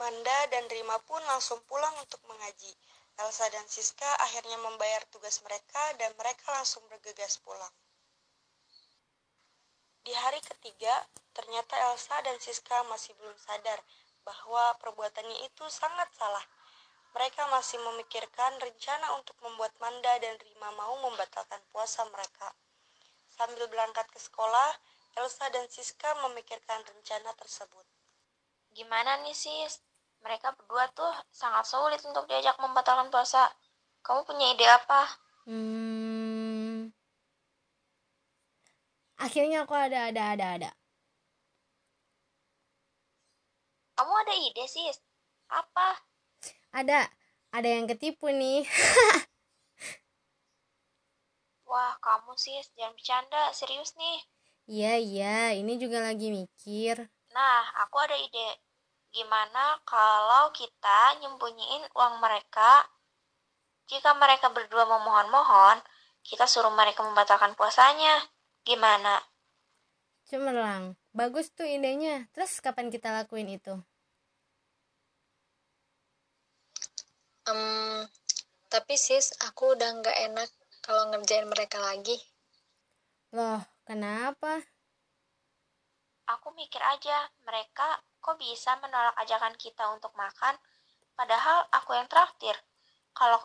Manda dan Rima pun langsung pulang untuk mengaji. Elsa dan Siska akhirnya membayar tugas mereka dan mereka langsung bergegas pulang. Di hari ketiga, ternyata Elsa dan Siska masih belum sadar bahwa perbuatannya itu sangat salah. Mereka masih memikirkan rencana untuk membuat Manda dan Rima mau membatalkan puasa mereka. Sambil berangkat ke sekolah, Elsa dan Siska memikirkan rencana tersebut. Gimana nih sis? Mereka berdua tuh sangat sulit untuk diajak membatalkan puasa. Kamu punya ide apa? Hmm. Akhirnya aku ada ada ada ada. Kamu ada ide sis? Apa? Ada. Ada yang ketipu nih. Wah, kamu sis, jangan bercanda, serius nih. Iya, iya, ini juga lagi mikir. Nah, aku ada ide. Gimana kalau kita nyembunyiin uang mereka? Jika mereka berdua memohon-mohon, kita suruh mereka membatalkan puasanya. Gimana? Cemerlang. Bagus tuh idenya. Terus kapan kita lakuin itu? Um, tapi sis, aku udah nggak enak kalau ngerjain mereka lagi. Loh, kenapa? Aku mikir aja, mereka kok bisa menolak ajakan kita untuk makan, padahal aku yang traktir. Kalau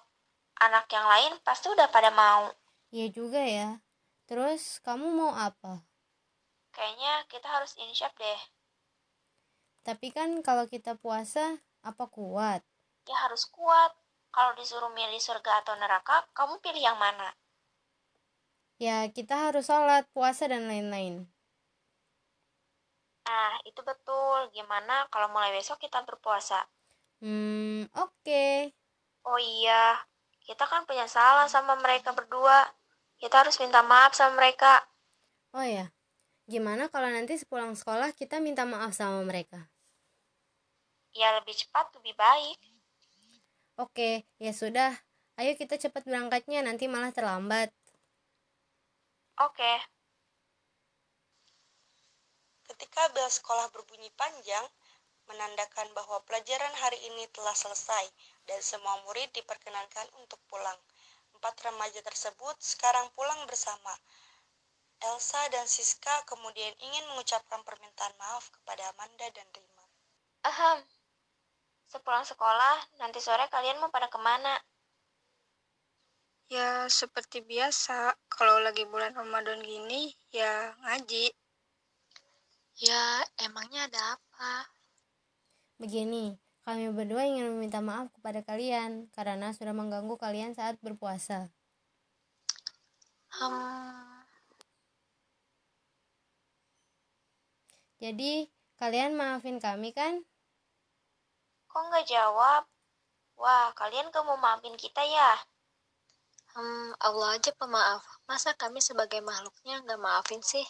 anak yang lain pasti udah pada mau. Iya juga ya. Terus kamu mau apa? Kayaknya kita harus insyaf deh. Tapi kan kalau kita puasa, apa kuat? Ya harus kuat. Kalau disuruh milih surga atau neraka, kamu pilih yang mana? Ya, kita harus sholat, puasa, dan lain-lain. Nah, itu betul. Gimana kalau mulai besok kita berpuasa? Hmm, oke. Oh iya, kita kan punya salah sama mereka berdua. Kita harus minta maaf sama mereka. Oh ya, gimana kalau nanti sepulang sekolah kita minta maaf sama mereka? Ya lebih cepat lebih baik. Oke, ya sudah. Ayo kita cepat berangkatnya, nanti malah terlambat. Oke, Ketika bel sekolah berbunyi panjang, menandakan bahwa pelajaran hari ini telah selesai dan semua murid diperkenankan untuk pulang. Empat remaja tersebut sekarang pulang bersama. Elsa dan Siska kemudian ingin mengucapkan permintaan maaf kepada Amanda dan Rima. ahem. Sepulang sekolah, nanti sore kalian mau pada ke mana? Ya, seperti biasa, kalau lagi bulan Ramadan gini, ya ngaji. Ya, emangnya ada apa? Begini, kami berdua ingin meminta maaf kepada kalian karena sudah mengganggu kalian saat berpuasa. Hmm, Jadi, kalian maafin kami kan? Kok nggak jawab? Wah, kalian gak mau maafin kita ya? hmm, Allah aja pemaaf. Masa kami sebagai makhluknya nggak maafin sih?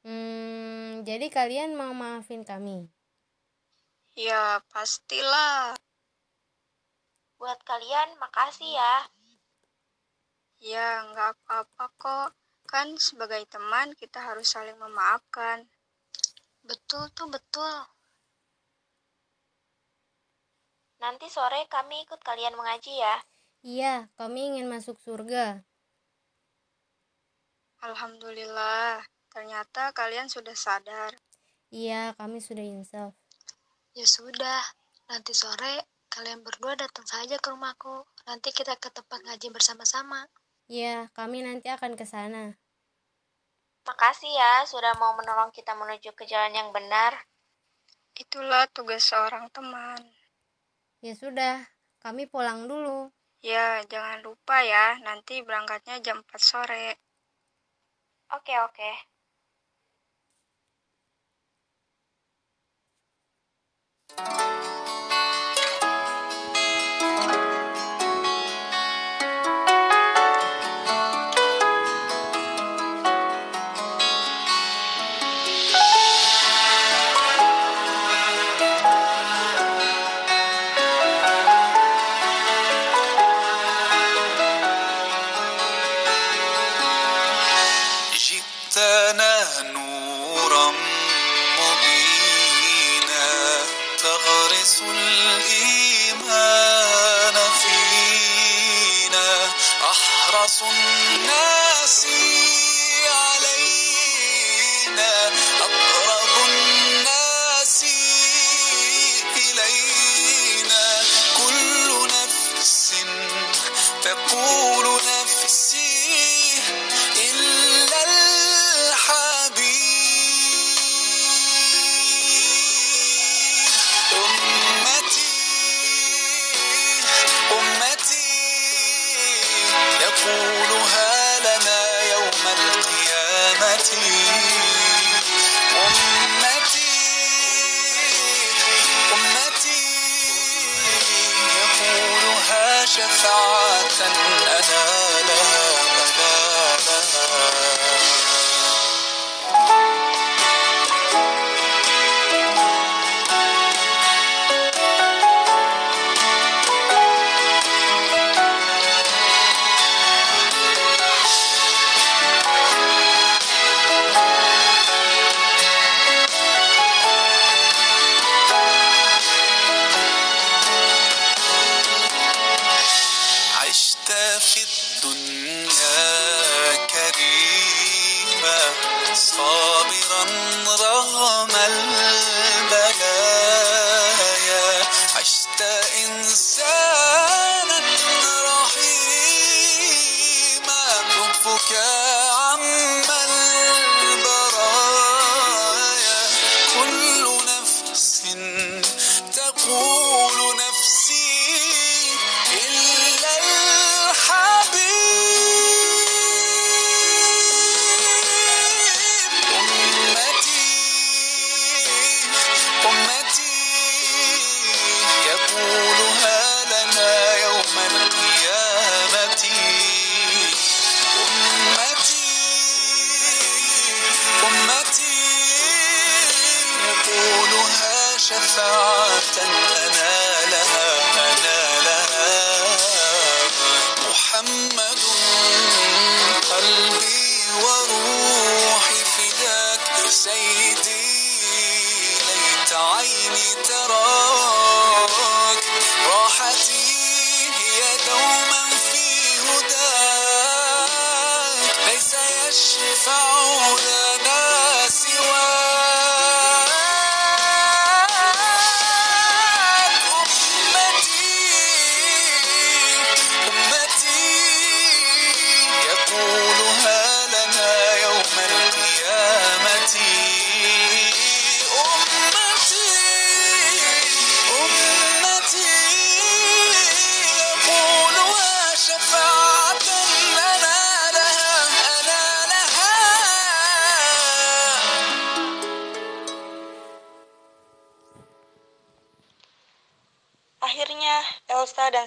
Hmm, jadi kalian mau maafin kami? Ya, pastilah. Buat kalian, makasih ya. Ya, nggak apa-apa kok. Kan sebagai teman kita harus saling memaafkan. Betul tuh, betul. Nanti sore kami ikut kalian mengaji ya. Iya, kami ingin masuk surga. Alhamdulillah, ternyata kalian sudah sadar. Iya, kami sudah insaf. Ya sudah, nanti sore kalian berdua datang saja ke rumahku. Nanti kita ke tempat ngaji bersama-sama. Iya, kami nanti akan ke sana. Makasih ya sudah mau menolong kita menuju ke jalan yang benar. Itulah tugas seorang teman. Ya sudah, kami pulang dulu. Ya, jangan lupa ya, nanti berangkatnya jam 4 sore. Oke, oke.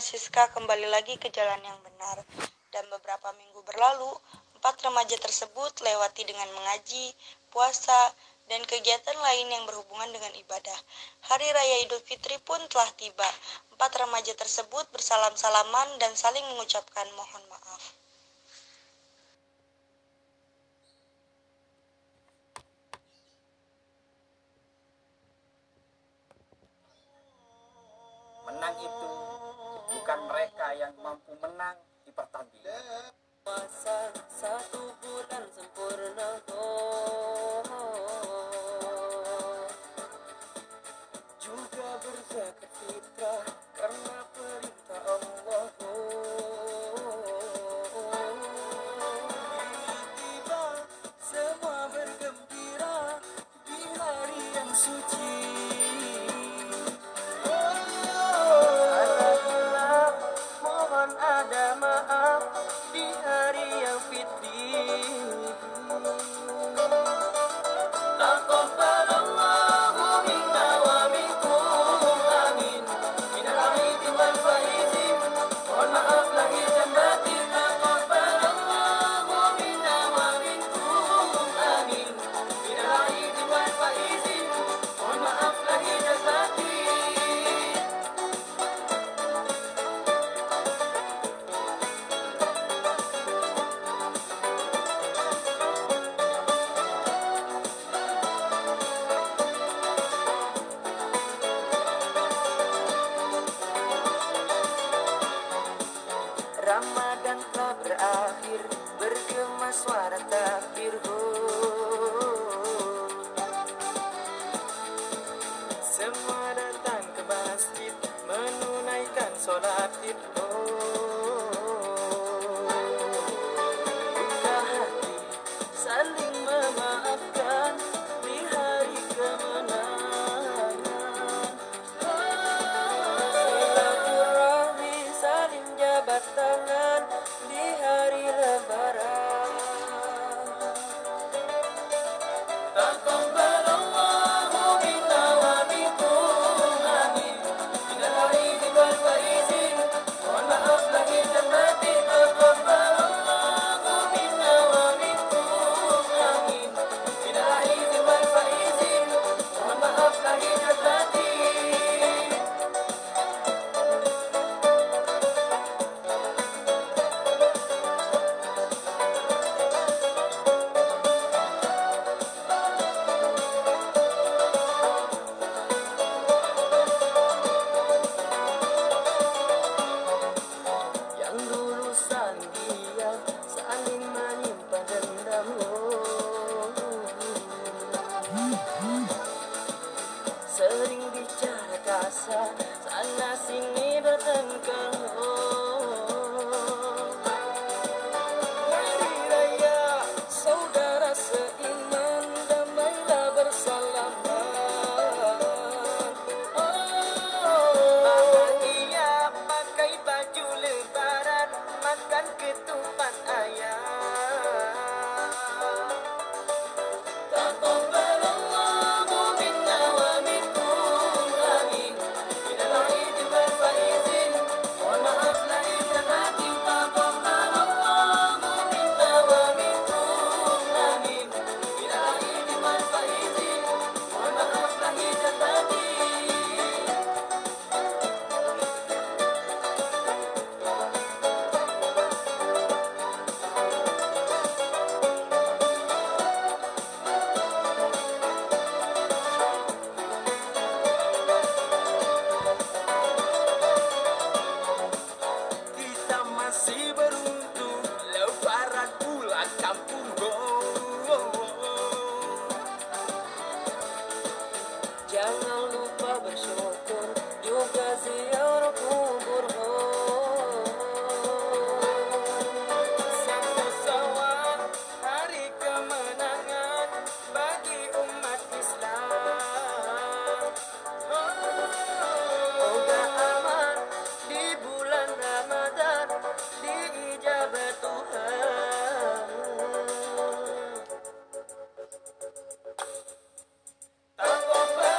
Siska kembali lagi ke jalan yang benar. Dan beberapa minggu berlalu, empat remaja tersebut lewati dengan mengaji, puasa, dan kegiatan lain yang berhubungan dengan ibadah. Hari Raya Idul Fitri pun telah tiba. Empat remaja tersebut bersalam-salaman dan saling mengucapkan mohon maaf. Menang itu bukan mereka yang mampu menang di pertandingan. Puasa satu bulan sempurna Juga berzakat fitrah karena perintah Allah